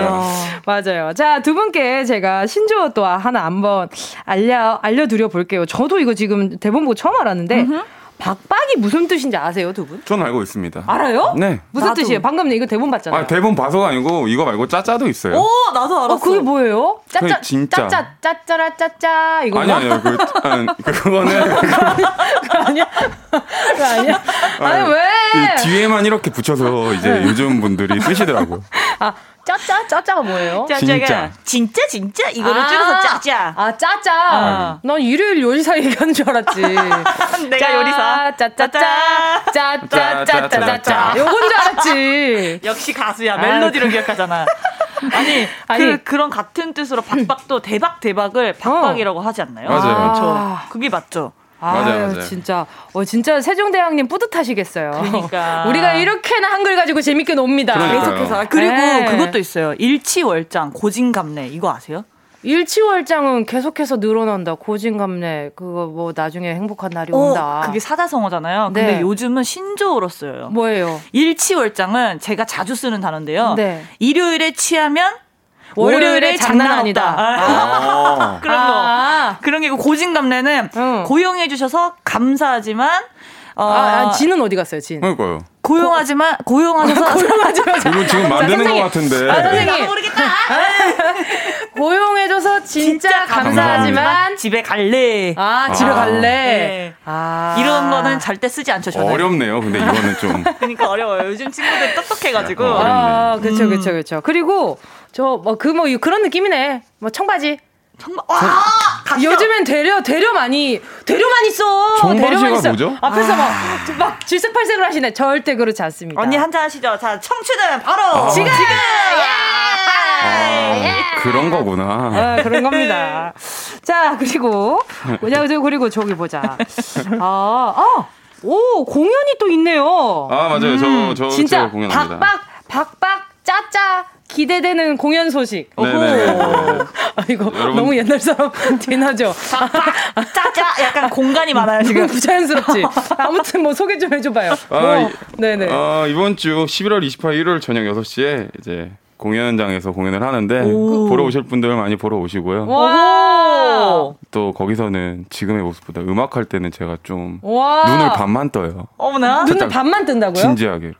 맞아요. 자, 두 분께 제가 신조어 또 하나 한번 알려, 알려 드려 볼게요. 저도 이거 지금 대본 보고 처음 알았는데, 음흠. 박박이 무슨 뜻인지 아세요, 두 분? 전 알고 있습니다. 알아요? 네. 무슨 나도. 뜻이에요? 방금 이거 대본 봤잖아요. 아, 대본 봐서가 아니고 이거 말고 짜짜도 있어요. 오, 나도 알았어. 어, 그게 뭐예요? 짜짜 진짜 짜짜 짜짜라 짜짜 이거 아니 아니요. 그, 아니, 그거는 (laughs) 그거 아니야? 그거 아니야? 그거 아니야? 아니 왜? 뒤에만 이렇게 붙여서 이제 네. 요즘 분들이 쓰시더라고요. 아, 짜짜? 짜짜가 뭐예요? 짜짜가 진짜 진짜 이거를 아~ 줄여서 짜짜. 아, 짜짜. 아. 난 일요일 요리사 얘기하는 줄 알았지. (laughs) 내가 요리사. 짜짜짜. 짜짜짜짜짜짜. 요건 줄 알았지. (laughs) 역시 가수야. 멜로디로 아, 기억하잖아. (laughs) 아니, 아니 그, 그런 같은 뜻으로 박박도 대박 대박을 박박이라고 하지 않나요? 맞아요. 그렇죠. 그게 맞죠. 맞아요, 맞아요. 진짜, 어, 진짜 세종대왕님 뿌듯하시겠어요. 그러니까. (laughs) 우리가 이렇게나 한글 가지고 재밌게 놉니다. 계속해서. 그리고 네. 그것도 있어요. 일치월장, 고진감래. 이거 아세요? 일치월장은 계속해서 늘어난다. 고진감래. 그거 뭐 나중에 행복한 날이 어, 온다. 그게 사자성어잖아요. 네. 근데 요즘은 신조어로 써요. 뭐예요? 일치월장은 제가 자주 쓰는 단어인데요. 네. 일요일에 취하면 월요일에 장난 아니다. 아. (laughs) 그런 거. 아. 그런 게 고진감래는 응. 고용해 주셔서 감사하지만 어, 아, 진은 어디 갔어요, 진? 그러니까요. 고용하지만 고 용하셔서 (laughs) 고용하지만 이거 지금 만드는 것 같은데. 아, 선생님 모르겠다. (laughs) 고용해줘서 진짜, 진짜 감사하지만. 집에 갈래. 아 집에 아. 갈래. 네. 아 이런 거는 절대 쓰지 않죠. 저는. 어렵네요. 근데 이거는 좀. 그러니까 어려워요. 요즘 친구들 똑똑해가지고. 아 그렇죠, 그렇죠, 그렇죠. 그리고 저뭐 그뭐 그 뭐 그런 느낌이네. 뭐 청바지. 정말 와 요즘엔 대려 대려 많이 대려 많이 써. 대려만 있어. 뭐죠? 앞에서 막, 막 질색팔색을 하시네. 절대 그렇지 않습니다. 언니 한잔 하시죠. 자 청취는 바로 아. 지금. 지금. 아, 예. 그런 거구나. 아, 그런 겁니다. 자 그리고 뭐냐 그리고 저기 보자. 아, 아, 오 공연이 또 있네요. 아 맞아요. 음, 저, 저 진짜 공연합니다. 박박 박박 짜짜 기대되는 공연 소식. 아, 이거 여러분. 너무 옛날 사람 되나죠? 짜짜 약간 공간이 (laughs) 많아요 지금. 부자연스럽지. 아무튼 뭐 소개 좀 해줘봐요. 아, 뭐, 네네. 아, 이번 주 11월 28일 일요일 저녁 6시에 이제 공연장에서 공연을 하는데 오. 보러 오실 분들 많이 보러 오시고요. 또 거기서는 지금의 모습보다 음악 할 때는 제가 좀 와. 눈을 반만 떠요. 어머나. 눈을 반만 뜬다고요? 진지하게.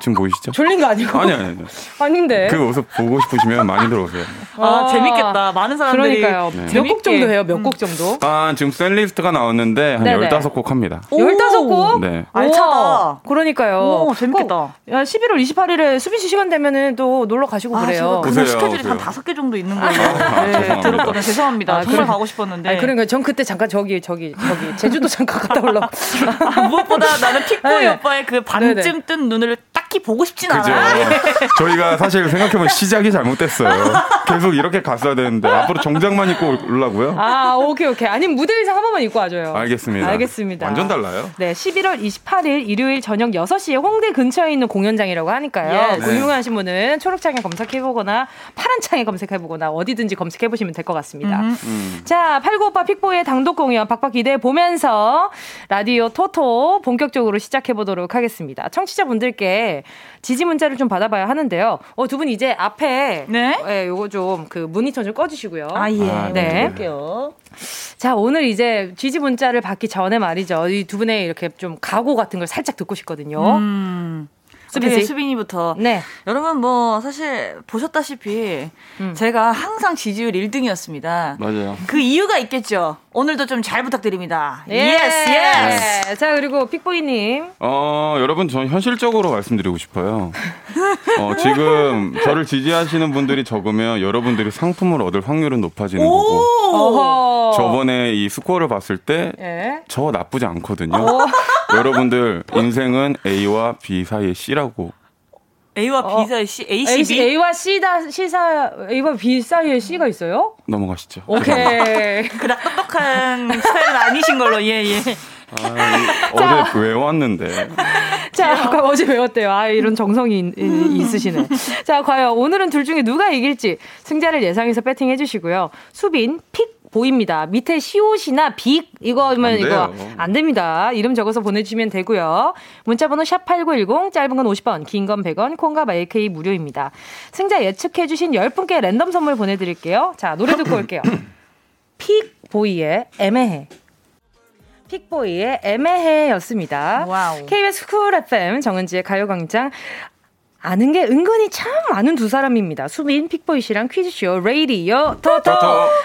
지금 보이시죠? 졸린 거 아니고? 아니, 아니, 아니. 아닌데. 그 모습 보고 싶으시면 많이 들어오세요. 아, 아 재밌겠다. 많은 사람들이. 그러니까요. 네. 몇곡 정도 해요? 몇 곡 정도? 아, 지금 setlist가 나왔는데 한 네네. 15곡 합니다. 15곡? 네. 알차다. 그러니까요. 오, 재밌겠다. 어, 야, 11월 28일에 수빈 씨 시간 되면은 또 놀러 가시고 아, 그래요. 그날 스케줄이 한 5개 정도 있는 거예요. 아, 네, 들었거든요. 죄송합니다. 아, 정말 그래. 가고 싶었는데. 아, 그러니까 전 그때 잠깐 저기 저기 저기 제주도 잠깐 갔다 올라. 아, (laughs) 무엇보다 나는 픽보이 네. 오빠의 그 반쯤 뜬 눈을 딱히 보고 싶진 않아. (laughs) 저희가 사실 생각해보면 시작이 잘못됐어요. 계속 이렇게 갔어야 되는데 앞으로 정장만 입고 올라고요? 아 오케이 오케이. 아니면 무대 의상 한 번만 입고 와줘요. 알겠습니다. 알겠습니다. 완전 달라요. 네, 11월 28일 일요일 저녁 6시에 홍대 근처에 있는 공연장이라고 하니까요. 네. 궁금하신 분은 초록창에 검색해보거나 파란창에 검색해보거나 어디든지 검색해보시면 될 것 같습니다. 음. 음. 자, 89오빠 픽보의 단독 공연 박박 기대해 보면서 라디오 토토 본격적으로 시작해보도록 하겠습니다. 청취자분들께 지지 문자를 좀 받아봐야 하는데요. 어, 두 분 이제 앞에 네, 네 요거 좀 그 모니터 좀 꺼주시고요. 아 예, 아, 네. 볼게요. 자, 오늘 이제 지지 문자를 받기 전에 말이죠. 이 두 분의 이렇게 좀 각오 같은 걸 살짝 듣고 싶거든요. 음. 수빈 씨. 수빈이부터. 네. 여러분 뭐 사실 보셨다시피 음. 제가 항상 지지율 1등이었습니다. 맞아요. 그 이유가 있겠죠. 오늘도 좀 잘 부탁드립니다. Yes, Yes. 자, 그리고 픽보이 님. 어, 여러분 전 현실적으로 말씀드리고 싶어요. 어, 지금 저를 지지하시는 분들이 적으면 여러분들이 상품을 얻을 확률은 높아지는 거고. 어허. 저번에 이 스코어를 봤을 때저 예? 나쁘지 않거든요. 여러분들 인생은 A와 B 사이의 C라고 A와 B 사이 C, A, C, B? A와 C다, C 사, A와 B 사이에 C가 있어요? 넘어가시죠. 오케이. (laughs) 그닥 똑똑한 스타일은 아니신 걸로, 예, 예. 아, 어제 외웠는데. 자, 아까 어제 외웠대요. 아, 이런 정성이 (laughs) 있으시네. 자, 과연 오늘은 둘 중에 누가 이길지 승자를 예상해서 배팅해 주시고요. 수빈, 픽, 보입니다. 밑에 시옷이나 빅 이거면 이거 안 됩니다. 이름 적어서 보내주시면 되고요. 문자번호 샵 #8910 짧은 건 50원, 긴 건 100원, 콩과 마이크이 무료입니다. 승자 예측해주신 10분께 랜덤 선물 보내드릴게요. 자 노래 듣고 (clears throat) 올게요. 픽보이의 애매해. 픽보이의 애매해였습니다. Wow. KBS 쿨 FM 정은지의 가요광장 아는 게 은근히 참 많은 두 사람입니다. 수빈, 픽보이 씨랑 퀴즈쇼, 레이디어, 토토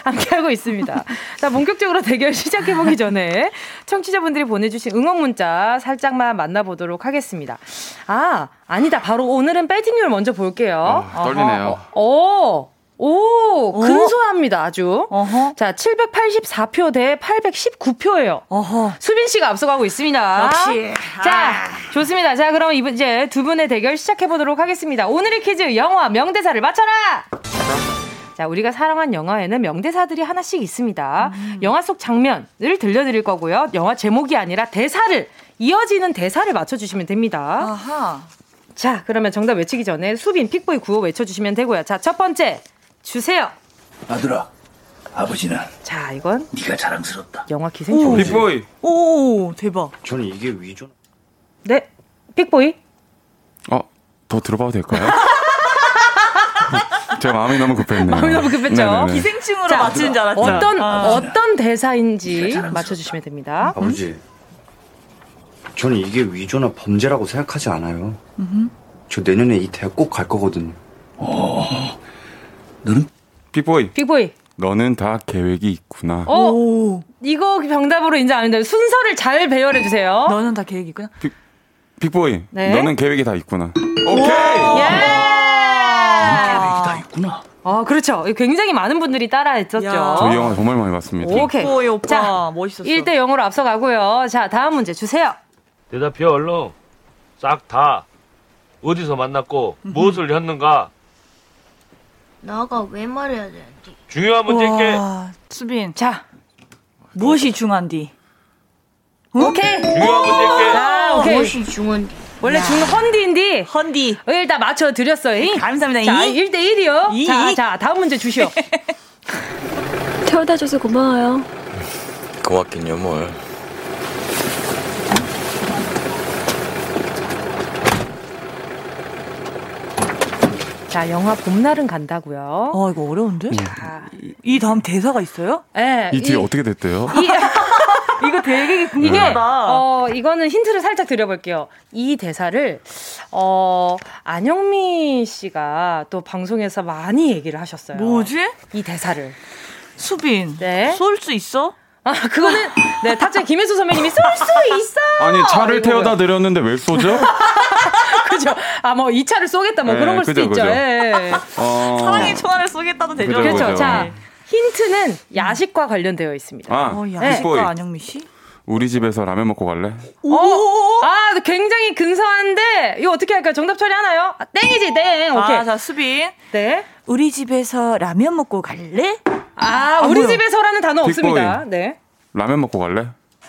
함께하고 있습니다. 자, 본격적으로 (laughs) 대결 시작해보기 전에 청취자분들이 보내주신 응원 문자 살짝만 만나보도록 하겠습니다. 아, 아니다. 바로 오늘은 배팅률 먼저 볼게요. 아, 떨리네요. 어, 어. 오, 근소합니다, 아주. 어허. 자, 784표 대 819표예요. 어허. 수빈 씨가 앞서가고 있습니다. 역시. 자, 아. 좋습니다. 자, 그럼 이번 이제 두 분의 대결 시작해 보도록 하겠습니다. 오늘의 퀴즈 영화 명대사를 맞춰라. 자, 우리가 사랑한 영화에는 명대사들이 하나씩 있습니다. 음. 영화 속 장면을 들려드릴 거고요. 영화 제목이 아니라 대사를 이어지는 대사를 맞춰주시면 됩니다. 아하. 자, 그러면 정답 외치기 전에 수빈 픽보이 구호 외쳐주시면 되고요. 자, 첫 번째 주세요. 아들아, 아버지는. 자, 이건 네가 자랑스럽다. 영화 기생충. 빅보이. 오, 대박. 저는 이게 위조. 네, 빅보이. 어, 더 들어봐도 될까요? (laughs) 제가 마음이 너무 급했네요. 마음이 너무 급했죠. 네네네. 기생충으로 자, 맞히는 줄 알았죠. 어떤 아. 어떤 대사인지 맞춰주시면 됩니다. 아버지, 저는 이게 위조나 범죄라고 생각하지 않아요. 저 내년에 이 대학 꼭 갈 거거든요. 어, 너는? 빅보이. 빅보이. 너는 다 계획이 있구나. 어, 오. 이거 정답으로 인정 안 된다. 순서를 잘 배열해 주세요. 너는 다 계획이 있구나. 빅, 빅보이. 네? 너는 계획이 다 있구나. 오케이. 예. 계획이 다 있구나. 아, 그렇죠. 굉장히 많은 분들이 따라 했었죠. 저희 영화 정말 많이 봤습니다. 오케이. 빅보이 오빠 자, 멋있었어. 1대 0으로 앞서가고요. 자, 다음 문제 주세요. 대답해 얼른. 싹 다. 어디서 만났고 무엇을 했는가? 나가 왜 말해야 되는지. 중요한 문제인게 수빈. 자. 무엇이 중요한디? 오케이. 중요한 문제인게 아, 오케이. 무엇이 중요한디? 원래 중 헌디인디. 헌디. 일단 맞춰 드렸어요. 감사합니다. 자, 1대 1이요. 자, 자, 다음 문제 주시오. (laughs) 태워다 줘서 고마워요. 고맙긴요, 뭘. 자, 영화 봄날은 간다고요. 어, 이거 어려운데? 자, 이 다음 대사가 있어요? 네. 이 뒤에 어떻게 됐대요? 이, (laughs) 이거 되게 궁금하다. 이게, 어, 이거는 힌트를 살짝 드려볼게요. 이 대사를, 어, 안영미 씨가 또 방송에서 많이 얘기를 하셨어요. 뭐지? 이 대사를. 수빈. 네. 쏠 수 있어? 아, 그거는, 네, 타짜 김혜수 선배님이 쏠 수 있어! 아니, 차를 태워다 드렸는데 왜 쏘죠? (laughs) 그죠? 아, 뭐, 이 차를 쏘겠다, 뭐, 네, 그런 걸 수도 그죠, 있죠. 예. (laughs) 어... 사랑의 총알을 쏘겠다도 되죠. 그죠, 그렇죠. 자, 힌트는 야식과 관련되어 있습니다. 아, 어, 야식과 네. 안영미 씨? 우리 집에서 라면 먹고 갈래? 오! 아, 굉장히 근사한데, 이거 어떻게 할까요? 정답 처리하나요? 아, 땡이지, 땡. 오케이. 아, 자, 수빈. 네. 우리 집에서 라면 먹고 갈래? 아, 아 우리 뭐요? 집에서라는 단어 없습니다. 네. 라면 먹고 갈래?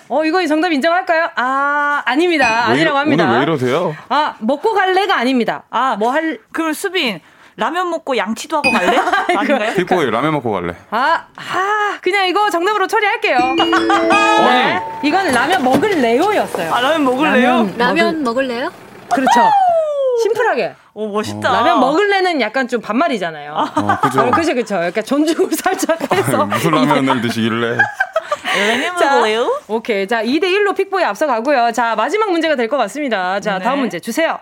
어, 이거 정답 인정할까요? 아, 아닙니다. 아니라고 합니다. 오늘 왜 이러세요? 아, 먹고 갈래가 아닙니다. 아, 뭐 할, 그럼 수빈, 라면 먹고 양치도 하고 갈래? (laughs) 아닌가요? 빅보이 라면 먹고 갈래? 아, 아, 그냥 이거 정답으로 처리할게요. (laughs) 네. 이건 라면 먹을래요였어요. 아, 라면 먹을래요? 라면, 라면 먹을... 먹을래요? 그렇죠. 심플하게. 오, 멋있다. 라면 먹을래는 약간 좀 반말이잖아요. 아, 그죠. 어, 그죠, 그죠. 약간 존중을 (laughs) 살짝 해서. 아, 무슨 라면을 드시길래. 라면 먹을래요? 오케이. 자, 2대1로 픽보이 앞서가고요. 자, 마지막 문제가 될 것 같습니다. 자, 네. 다음 문제 주세요.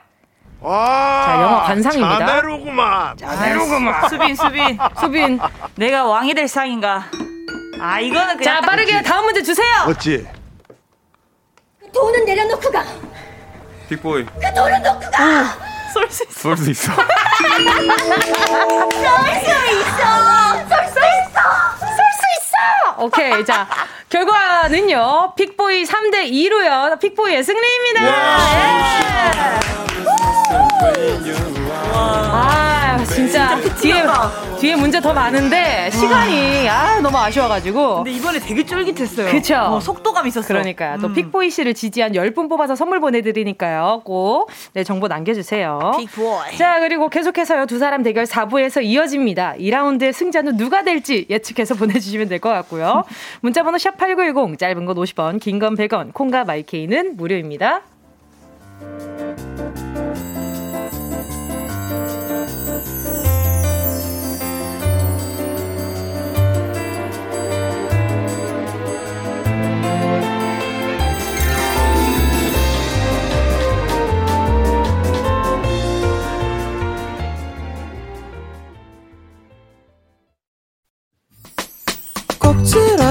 와, 자, 영화 관상입니다. 자네로구만. 자네로구만. 수빈, 수빈. 수빈. 내가 왕이 될 상인가? 아, 이거는 그냥. 자, 빠르게 그치. 다음 문제 주세요. 어찌? 돈은 내려놓고 가. 빅보이. 그 돈은 놓고 가. 쏠수 있어. 쏠 수 있어. 쏠 수 있어. 쏠 수 있어. 있어. 오케이. 자, (laughs) 결과는요. 픽보이 3대 2로요. 픽보이의 승리입니다. 예. 아, 진짜 뒤에 뒤에 문제 더 많은데 시간이 아 너무 아쉬워가지고. 근데 이번에 되게 쫄깃했어요. 그쵸. 어, 속도감 있었어. 그러니까요. 또 음. 픽보이 씨를 지지한 10분 뽑아서 선물 보내드리니까요. 꼭 네, 정보 남겨주세요. 픽보이. 자, 그리고 계속해서요. 두 사람 대결 4부에서 이어집니다. 2라운드의 승자는 누가 될지 예측해서 (laughs) 보내주시면 될 것 같고요. 문자번호 샵 8910 짧은 건 50원, 긴 건 100원, 콩과 마이케이는 무료입니다.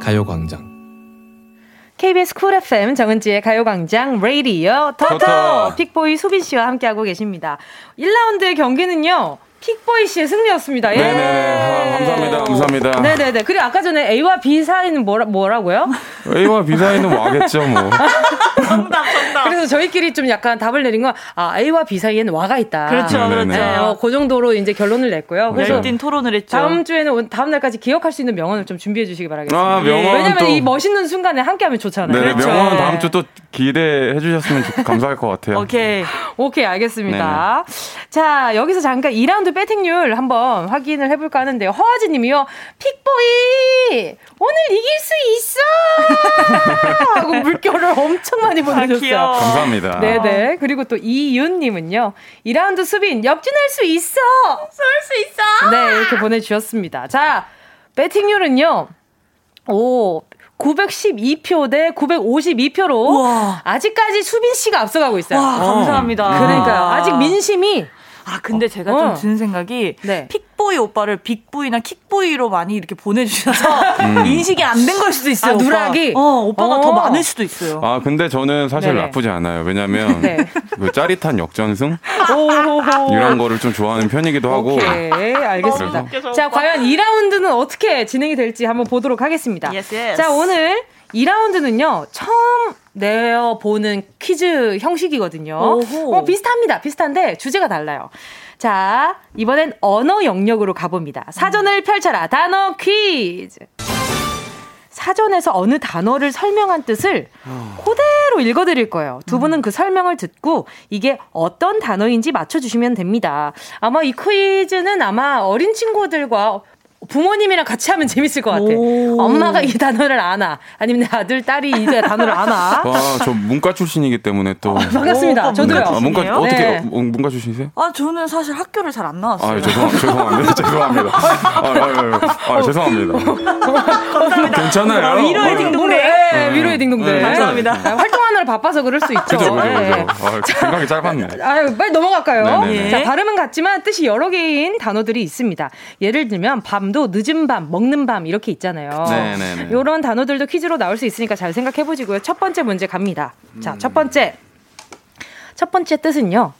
가요광장 KBS 쿨 FM 정은지의 가요광장 레이디어 터터 픽보이 수빈 씨와 함께하고 계십니다. 1라운드 경기는요. 픽보이 씨의 승리였습니다. 예. 네네. 아, 감사합니다. 감사합니다. 네네네. 그리고 아까 전에 A와 B 사이는 뭐라, 뭐라고요? A와 B 사이는 와겠죠, 뭐. (laughs) 정답, 정답. 그래서 저희끼리 좀 약간 답을 내린 건, 아, A와 B 사이에는 와가 있다. 그렇죠, 네네네. 그렇죠. 네, 어, 그 정도로 이제 결론을 냈고요. 그래서 열띤 토론을 했죠. 다음 주에는, 다음 날까지 기억할 수 있는 명언을 좀 준비해 주시기 바라겠습니다. 아, 명언. 왜냐면 또... 이 멋있는 순간에 함께 하면 좋잖아요. 네, 그렇죠. 명언 다음 주 또 기대해 주셨으면 감사할 것 같아요. 오케이. (laughs) 오케이, 알겠습니다. 네네. 자, 여기서 잠깐 2라운드 배팅률 한번 확인을 해볼까 하는데요. 허아지 님이요. 픽보이! 오늘 이길 수 있어! (laughs) 하고 물결을 엄청 많이 보내줬어요. 아, 감사합니다. 네네. 그리고 또 이윤 님은요. 2라운드 수빈, 역전할 수 있어! 쏠 수 있어! 네, 이렇게 보내주셨습니다. 자, 배팅률은요. 오, 912표 대 952표로 우와. 아직까지 수빈 씨가 앞서가고 있어요. 와, 감사합니다. 그러니까요. 아직 민심이 아 근데 제가 어. 좀 드는 생각이 네. 픽보이 오빠를 빅보이나 킥보이로 많이 이렇게 보내주셔서 (laughs) 음. (laughs) 인식이 안 된 걸 수도 있어요. 아, 누락이 어 오빠가 어. 더 많을 수도 있어요. 아 근데 저는 사실 네네. 나쁘지 않아요. 왜냐하면 네. 그 짜릿한 역전승 (laughs) 이런 거를 좀 좋아하는 편이기도 하고. 오케이 알겠습니다. 어, 자 과연 2라운드는 어떻게 진행이 될지 한번 보도록 하겠습니다. Yes, yes. 자 오늘 2라운드는요, 처음 내어보는 퀴즈 형식이거든요. 어, 비슷합니다. 비슷한데 주제가 달라요. 자, 이번엔 언어 영역으로 가봅니다. 사전을 펼쳐라. 단어 퀴즈. 사전에서 어느 단어를 설명한 뜻을 그대로 읽어드릴 거예요. 두 분은 그 설명을 듣고 이게 어떤 단어인지 맞춰주시면 됩니다. 아마 이 퀴즈는 아마 어린 친구들과 부모님이랑 같이 하면 재밌을 것 같아. 엄마가 이 단어를 아나. 아니면 내 아들, 딸이 이 단어를 아나. 와, 저 문과 출신이기 때문에 또. 어, 반갑습니다. 오, 저도요. 아, 문과, 어떻게, 네. 어, 문과 출신이세요? 아, 저는 사실 학교를 잘 안 나왔어요. 아, 죄송, 죄송합니다. 죄송합니다. 아, 아, 아, 아, 죄송합니다. 감사합니다. 괜찮아요. 아, 위로의 딩동댕. 네, 위로의 딩동댕. 네, 감사합니다. 아, 활동하느라 바빠서 그럴 수 있죠. 그죠, 그죠, 네. 그죠. 아, 생각이 짧았네. 아유, 빨리 넘어갈까요? 네 자, 발음은 같지만 뜻이 여러 개인 단어들이 있습니다. 예를 들면, 밤도 늦은 밤, 먹는 밤 이렇게 있잖아요. 네네네. 이런 단어들도 퀴즈로 나올 수 있으니까 잘 생각해 보시고요. 첫 번째 문제 갑니다. 음. 자, 첫 번째. 첫 번째 뜻은요.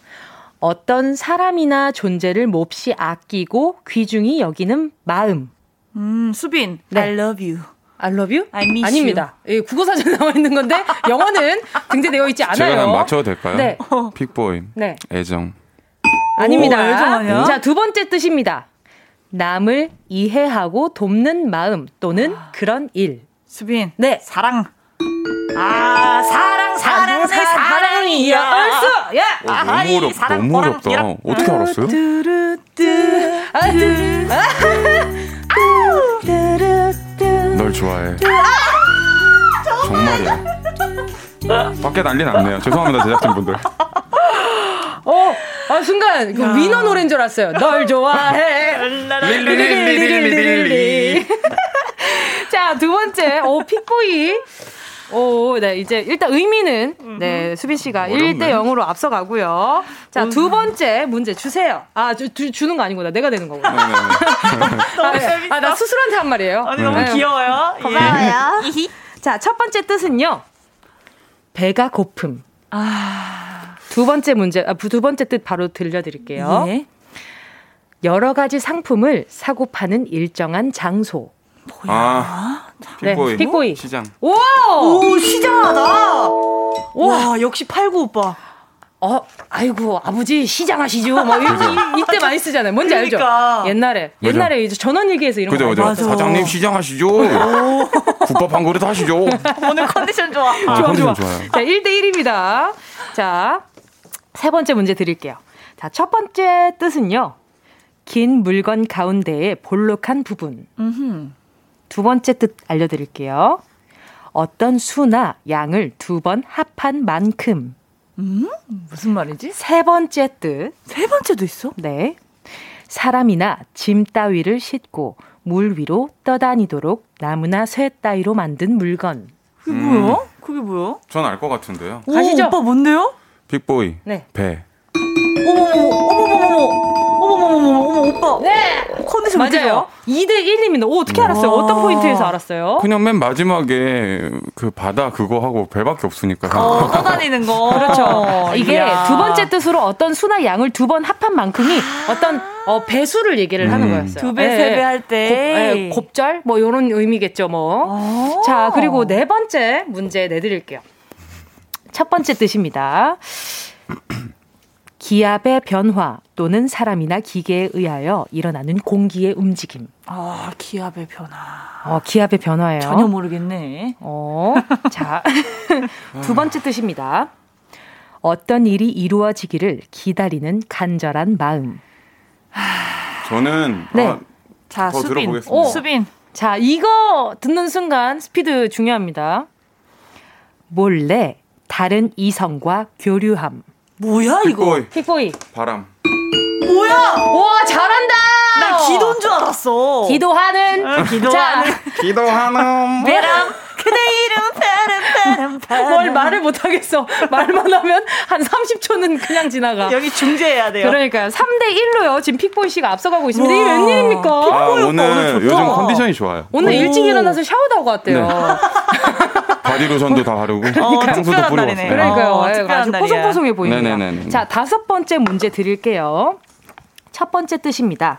어떤 사람이나 존재를 몹시 아끼고 귀중히 여기는 마음. 음, 수빈. 네. I love you. I love you? I miss 아닙니다. 예, 국어사전에 (laughs) 나와 있는 건데 영어는 등재되어 있지 않아요. 제가 맞춰도 될까요? 네. 픽보이. 네. 애정. 아닙니다. 오, 애정 자, 두 번째 뜻입니다. 남을 이해하고 돕는 마음 또는 아. 그런 일. 수빈. 네. 사랑. 아, 사랑, 사랑, 내 사랑이야. 얼쑤! 야! 어, 너무 어렵, 사랑, 너무 어렵다. 이라. 어떻게 알았어요? 뚜루뚜, 아, 뚜루. 널 좋아해. 정말이야. 밖에 난리 났네요. 죄송합니다, 제작진분들. 어, 아, 순간, 그 위너 노래인 줄 알았어요. 널 좋아해. Really really really really. 자, 두 번째, 오, 픽보이. 오, 네, 이제 일단 의미는 네, 수빈 씨가 어렵네. 1대 0으로 앞서가고요. 자, 두 번째 문제 주세요. 아, 주, 주, 주는 거 아니구나. 내가 되는 거구나. 너무 재밌어. (laughs) 아, 나 스스로한테 한 말이에요. 아니, 너무 네. 귀여워요. 고마워요. 예. (laughs) 자, 첫 번째 뜻은요. 배가 고픔. 아. 두 번째 문제, 아, 두 번째 뜻 바로 들려드릴게요. 예. 여러 가지 상품을 사고 파는 일정한 장소. 뭐야? 아, 픽보이. 네, 픽보이. 시장. 오! 오, 시장하다! 와, 역시 팔구 오빠. 어, 아이고, 아버지 시장하시죠? 막 이, 이때 많이 쓰잖아요. 뭔지 그러니까. 알죠? 옛날에. 그죠? 옛날에 이제 전원일기에서 이런 그죠, 거 많이 사장님 시장하시죠? 국밥 한 그릇 하시죠? (laughs) 오늘 컨디션 좋아. 아, 좋아, 컨디션 좋아. 좋아요. 자, 1대 1입니다. 자, 세 번째 문제 드릴게요. 자, 첫 번째 뜻은요. 긴 물건 가운데에 볼록한 부분. 두 번째 뜻 알려드릴게요. 어떤 수나 양을 두 번 합한 만큼. 음? 무슨 말이지? 세 번째 뜻. 세 번째도 있어? 네. 사람이나 짐 따위를 싣고 물 위로 떠다니도록 나무나 쇠 따위로 만든 물건. 그게 음. 뭐야? 그게 뭐야? 전 알 것 같은데요. 오, 가시죠. 오빠 뭔데요? 빅보이. 네. 배. 어머머머, 어머머머 머, 어머, 오빠. 네! 컨디션 맞아요. 2대 1입니다. 오, 어떻게 알았어요? 어떤 포인트에서 알았어요? 그냥 맨 마지막에 그 바다 그거 하고 배밖에 없으니까. 어, 떠다니는 거. (laughs) 그렇죠. 이게 야. 두 번째 뜻으로 어떤 수나 양을 두 번 합한 만큼이 어떤 어, 배수를 얘기를 음. 하는 거였어요. 두 배, 네. 세배 할 때. 곱, 네, 곱절? 뭐, 요런 의미겠죠, 뭐. 아. 자, 그리고 네 번째 문제 내드릴게요. 첫 번째 뜻입니다. 기압의 변화 또는 사람이나 기계에 의하여 일어나는 공기의 움직임. 아, 기압의 변화. 어, 기압의 변화예요. 전혀 모르겠네. 어, 자, (laughs) 두 번째 뜻입니다. 어떤 일이 이루어지기를 기다리는 간절한 마음. 저는 네. 아, 자, 수빈. 들어보겠습니다. 오, 수빈. 자, 이거 듣는 순간 스피드 중요합니다. 몰래 다른 이성과 교류함. 뭐야 이거? 픽보이. 픽보이. 바람. 뭐야? 와 잘한다. 나 기도인 줄 알았어. 기도하는. 어, 기도하는. 기도하는. 바람. 그대 이름 바람 바람 바람. 뭘 말을 못 하겠어. 말만 하면 한 30초는 그냥 지나가. 여기 중재해야 돼요. 그러니까요. 3대 1로요. 지금 픽보이 씨가 앞서가고 있습니다. 이게 웬일입니까? 아, 오늘, 오늘 요즘 컨디션이 좋아요. 오늘 오. 일찍 일어나서 샤워도 하고 왔대요. 네. (laughs) 바디 로션도 다 바르고 어, (laughs) 향수도 뿌리고 왔어요. 그러니까요. 어, 네, 아주 포송포송해 보입니다. 네네네. 자, 다섯 번째 문제 드릴게요. 첫 번째 뜻입니다.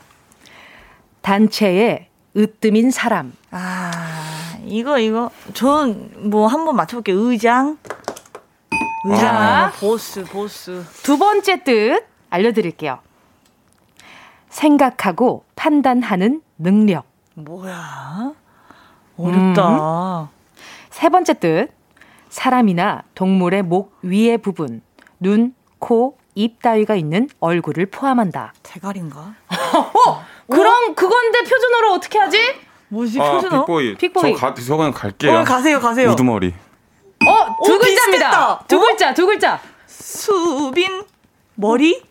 단체에 으뜸인 사람. 아, 이거 이거 전 뭐 한번 맞춰볼게요. 의장. 의장. 아. 보스 보스. 두 번째 뜻 알려드릴게요. 생각하고 판단하는 능력. 뭐야? 어렵다. 음. 세 번째 뜻, 사람이나 동물의 목 위의 부분, 눈, 코, 입 따위가 있는 얼굴을 포함한다. 대가리인가? (laughs) 어? 그럼 그건데 표준어로 어떻게 하지? 뭐지 아, 표준어? 빅보이. 빅보이. 저 가, 저 그냥 갈게요. 어, 가세요, 가세요. 우두머리. 어, 두 오, 글자입니다. 비슷했다. 두 어? 글자, 두 글자. 수빈 머리?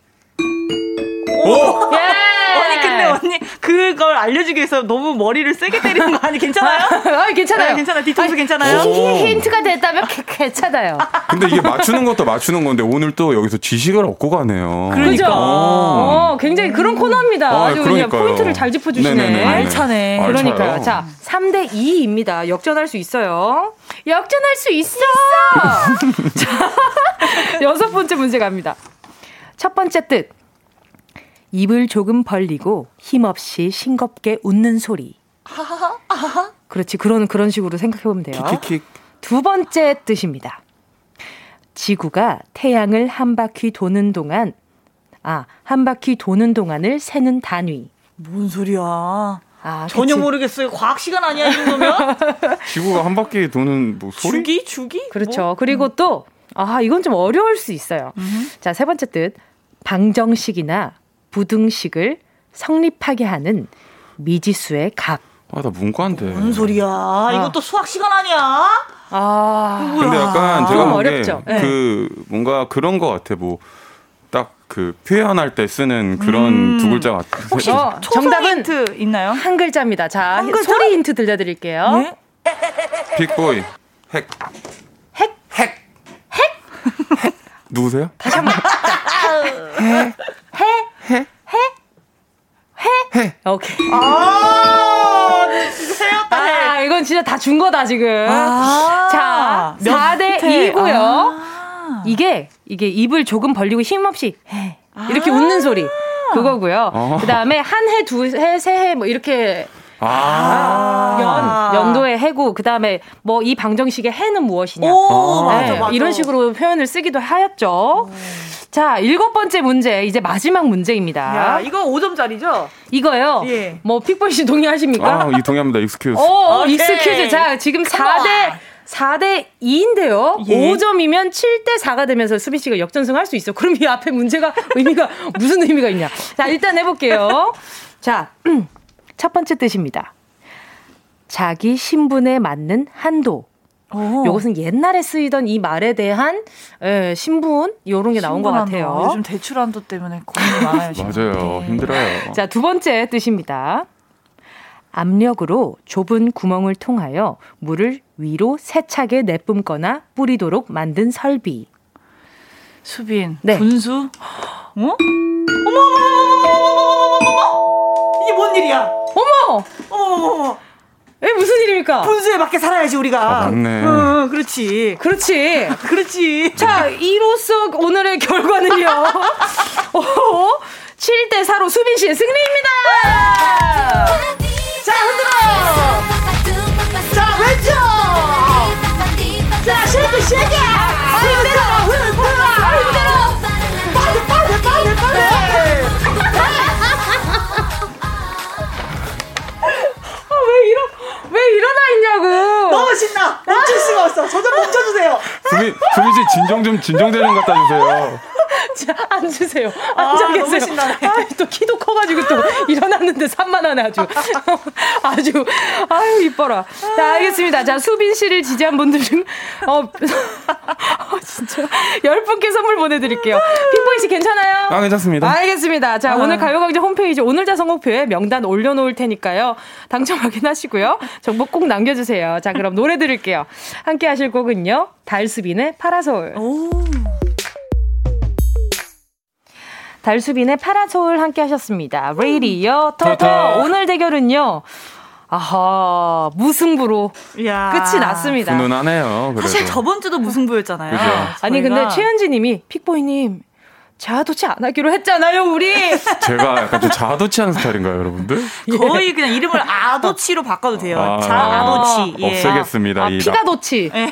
오! 예! 아니 근데 언니 그걸 알려주기 위해서 너무 머리를 세게 때리는 거 아니 괜찮아요? (laughs) 아, 괜찮아요. 아, 괜찮아. 뒤통수 괜찮아요? 힌트가 됐다면 괜찮아요. 근데 이게 맞추는 것도 맞추는 건데 오늘 또 여기서 지식을 얻고 가네요. 그러니까. 어, 굉장히 그런 코너입니다. 아, 아주 그냥 포인트를 잘 짚어주시네. 알차네. 그러니까요. 자, 3대 2입니다. 역전할 수 있어요. 역전할 수 있어! (laughs) 자, 여섯 번째 문제 갑니다. 첫 번째 뜻. 입을 조금 벌리고 힘없이 싱겁게 웃는 소리. 그렇지. 그런, 그런 식으로 생각해 보면 돼요. 킥킥킥. 두 번째 뜻입니다. 지구가 태양을 한 바퀴 도는 동안, 아, 한 바퀴 도는 동안을 세는 단위. 뭔 소리야. 아, 전혀 그치. 모르겠어요. 과학 시간 아니야, 이 정도면? (laughs) 지구가 한 바퀴 도는 뭐 소리? 주기? 주기? 그렇죠. 뭐? 그리고 음. 또, 아, 이건 좀 어려울 수 있어요. 음. 자, 세 번째 뜻. 방정식이나 부등식을 성립하게 하는 미지수의 값. 아, 나 문과인데. 무슨 소리야? 아. 이것도 수학 시간 아니야? 아. 근데 약간 제가 본 어렵죠. 네. 그 뭔가 그런 거 같아. 뭐 딱 그 표현할 때 쓰는 그런 음. 두 글자 같아. 혹시 어, 정답은 힌트 있나요? 한 글자입니다. 자, 한 글자? 소리 힌트 들려드릴게요. 네? 픽보이. 핵. 핵? 핵. 핵? 누구세요? 다시 한 번. 해. 해. 해? 해? 해. 오케이. 아, 세였다, 아, 이건 진짜 다 준 거다, 지금. 아~ 자, 4대 2고요. 아~ 이게, 이게 입을 조금 벌리고 힘없이 해. 이렇게 아~ 웃는 소리. 그거고요. 어. 그 다음에 한 해, 두 해, 세 해, 뭐 이렇게 아. 연, 연도의 해고, 그 다음에 뭐 이 방정식의 해는 무엇이냐. 오, 네, 맞아, 맞아. 이런 식으로 표현을 쓰기도 하였죠. 오. 자, 일곱 번째 문제, 이제 마지막 문제입니다. 야, 이거 5점짜리죠? 이거요? 예. 뭐, 픽보이 씨 동의하십니까? 아, 이 동의합니다. Excuse. 어, excuse. 자, 지금 4대, 4대 2인데요. 예. 5점이면 7대 4가 되면서 수빈 씨가 역전승 할 수 있어. 그럼 이 앞에 문제가 의미가, (laughs) 무슨 의미가 있냐. 자, 일단 해볼게요. 자, 첫 번째 뜻입니다. 자기 신분에 맞는 한도. 오. 요것은 옛날에 쓰이던 이 말에 대한 예, 신분 요런 게 나온 것 같아요. 요즘 대출 한도 때문에 고민이 많아요. 맞아요. 네. 힘들어요. 자, 두 번째 뜻입니다. 압력으로 좁은 구멍을 통하여 물을 위로 세차게 내뿜거나 뿌리도록 만든 설비. 수빈, 네. 분수? 어? 어머, 어머, 어머, 어머, 이게 뭔 일이야? 어머! 어머, 어머, 에 무슨 일입니까? 분수에 맞게 살아야지 우리가. 아, 맞네. 응, 그렇지. 그렇지. (laughs) 그렇지. 자, 이로써 오늘의 결과는요. (laughs) 어, 7대 4로 수빈 씨의 승리입니다. 자, 흔들어. 자, 왼쪽. 자, 쉐이크 쉐이크. 흔들어, 흔들어, 흔들어. 수빈 씨 진정 좀, 진정되는 갖다 주세요. (laughs) 자, 앉으세요. 앉아 아, 계세요. 신나네. 아, 또 키도 커가지고 또 일어났는데 산만하네 아주. (laughs) 아주 아유 이뻐라. 자 알겠습니다. 자 수빈 씨를 지지한 분들 중 어, (laughs) 어 진짜 열 분께 선물 보내드릴게요. 핑보이 씨 괜찮아요? 아 괜찮습니다. 알겠습니다. 자 아. 오늘 가요광장 홈페이지 오늘자 선곡표에 명단 올려놓을 테니까요. 당첨 확인하시고요. 정보 꼭 남겨주세요. 자 그럼 노래 들을게요. 함께 하실 곡은요. 달수빈의 파라솔. 오. 달수빈의 파라솔 함께 하셨습니다. 레이디어 터터 오늘 대결은요. 아하 무승부로 야. 끝이 났습니다. 훈훈하네요. 그래도. 사실 저번 주도 무승부였잖아요. 그죠? 아니 근데 최현지님이 픽보이님 자아도취 안 하기로 했잖아요, 우리. (laughs) 제가 약간 좀 자아도취하는 스타일인가요, 여러분들? 거의 그냥 이름을 아도치로 바꿔도 돼요. 아, 자아도치. 예. 없애겠습니다. 아, 피가도치. 네.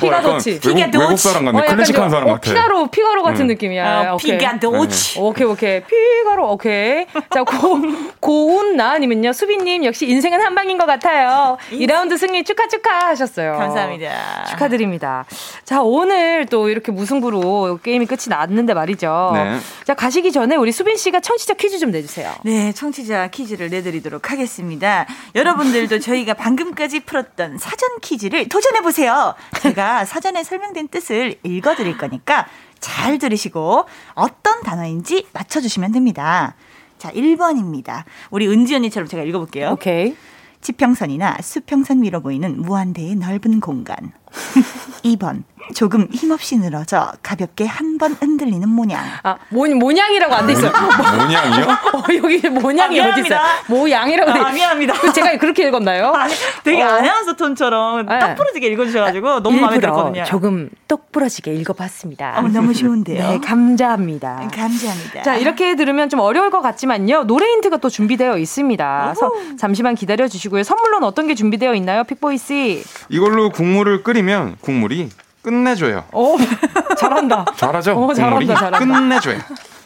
피가도치. 피가도치. 외국 사람 같네. 어, 클래식한 사람 어, 같아. 피가로, 피가로 같은 음. 느낌이야. 어, 피가도치. 네. 오케이, 오케이. 피가로, 오케이. 자, 고, 고운 나님은요, 수빈님 역시 인생은 한 방인 것 같아요. 2라운드 승리 축하, 축하 하셨어요. 감사합니다. 축하드립니다. 자, 오늘 또 이렇게 무승부로 게임이 끝이 났는데 말이죠. 말이죠. 네. 자, 가시기 전에 우리 수빈 씨가 청취자 퀴즈 좀 내주세요. 네, 청취자 퀴즈를 내드리도록 하겠습니다. 여러분들도 저희가 방금까지 풀었던 사전 퀴즈를 도전해보세요. 제가 (laughs) 사전에 설명된 뜻을 읽어드릴 거니까 잘 들으시고 어떤 단어인지 맞춰주시면 됩니다. 자, 1번입니다. 우리 은지 언니처럼 제가 읽어볼게요. 오케이. 지평선이나 수평선 위로 보이는 무한대의 넓은 공간. (laughs) 2번. 조금 힘없이 늘어져 가볍게 한 번 흔들리는 모양. 아, 모, 모양이라고 안 돼 있어요. 모양이요? (laughs) 어, 여기 모양이 아, 어디 있어요? 모양이라고 돼. 아, 미안합니다. 제가 그렇게 읽었나요? 아니, 되게 어. 아나운서 톤처럼 네. 똑 부러지게 읽어주셔가지고 너무 마음에 들었거든요. 조금 똑 부러지게 읽어봤습니다. 어, 너무 좋은데요. 네, 감사합니다. 감사합니다. 자, 이렇게 들으면 좀 어려울 것 같지만요. 노래 힌트가 또 준비되어 있습니다. 그래서 잠시만 기다려 주시고요. 선물로는 어떤 게 준비되어 있나요, 픽보이 씨? 이걸로 국물을 끓이면 국물이 끝내줘요. 오, (laughs) 잘한다. 잘하죠? 오, 잘한다, 잘한다. 끝내줘요.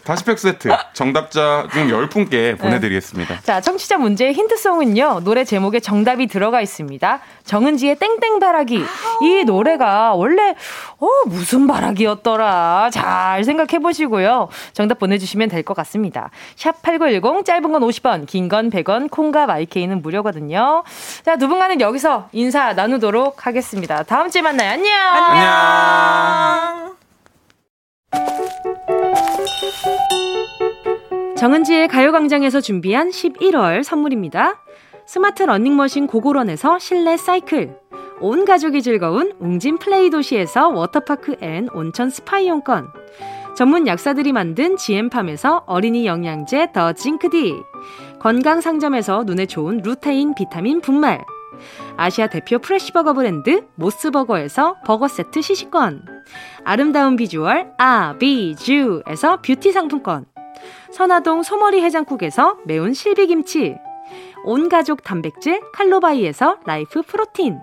다시팩 세트 정답자 중 10분께 보내드리겠습니다. 네. 자, 청취자 문제의 힌트송은요. 노래 제목에 정답이 들어가 있습니다. 정은지의 땡땡 바라기. 이 노래가 원래 어 무슨 바라기였더라. 잘 생각해 보시고요. 정답 보내주시면 될 것 같습니다. 샵 8910 짧은 건 50원 긴 건 100원 콩과 마이케이는 무료거든요. 자, 두 분과는 여기서 인사 나누도록 하겠습니다. 다음 주에 만나요. 안녕. 안녕. 정은지의 가요광장에서 준비한 11월 선물입니다. 스마트 러닝머신 고고런에서 실내 사이클, 온 가족이 즐거운 웅진 플레이 도시에서 워터파크 and 온천 스파 이용권, 전문 약사들이 만든 지엠팜에서 어린이 영양제 더 징크디, 건강 상점에서 눈에 좋은 루테인 비타민 분말, 아시아 대표 프레시버거 브랜드 모스버거에서 버거 세트 시식권, 아름다운 비주얼 아비쥬에서 뷰티 상품권, 선화동 소머리 해장국에서 매운 실비김치, 온가족 단백질 칼로바이에서 라이프 프로틴,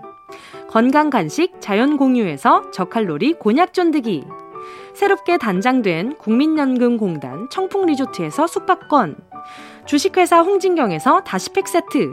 건강 간식 자연 공유에서 저칼로리 곤약 쫀득이, 새롭게 단장된 국민연금공단 청풍리조트에서 숙박권, 주식회사 홍진경에서 다시팩 세트,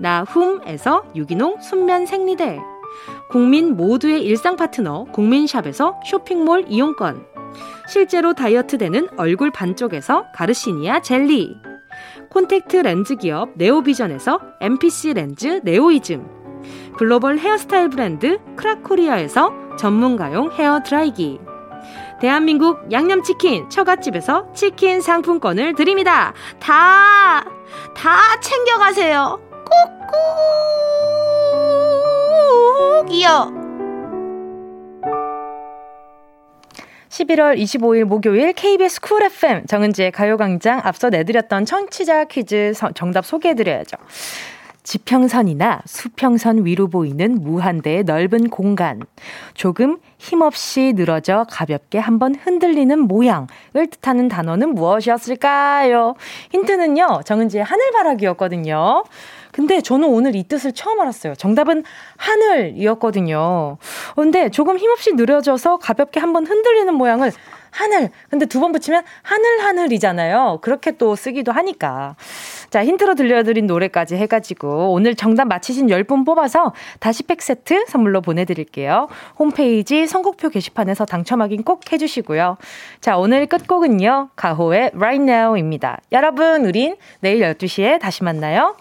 나훔에서 유기농 순면 생리대. 국민 모두의 일상 파트너 국민샵에서 쇼핑몰 이용권. 실제로 다이어트 되는 얼굴 반쪽에서 가르시니아 젤리. 콘택트 렌즈 기업 네오비전에서 MPC 렌즈 네오이즘. 글로벌 헤어스타일 브랜드 크라코리아에서 전문가용 헤어 드라이기. 대한민국 양념치킨 처갓집에서 치킨 상품권을 드립니다. 다, 다 챙겨가세요. 꾹꾹이요. 11월 25일 목요일 KBS 쿨 FM 정은지의 가요광장 앞서 내드렸던 청취자 퀴즈 정답 소개해드려야죠. 지평선이나 수평선 위로 보이는 무한대의 넓은 공간. 조금 힘없이 늘어져 가볍게 한번 흔들리는 모양을 뜻하는 단어는 무엇이었을까요? 힌트는요, 정은지의 하늘바라기였거든요. 근데 저는 오늘 이 뜻을 처음 알았어요. 정답은 하늘이었거든요. 근데 조금 힘없이 느려져서 가볍게 한번 흔들리는 모양을 하늘. 근데 두 번 붙이면 하늘 하늘이잖아요. 그렇게 또 쓰기도 하니까. 자, 힌트로 들려드린 노래까지 해가지고 오늘 정답 맞히신 10분 뽑아서 다시 팩 세트 선물로 보내드릴게요. 홈페이지 선곡표 게시판에서 당첨 확인 꼭 해주시고요. 자, 오늘 끝곡은요. 가호의 Right Now입니다. 여러분, 우린 내일 12시에 다시 만나요.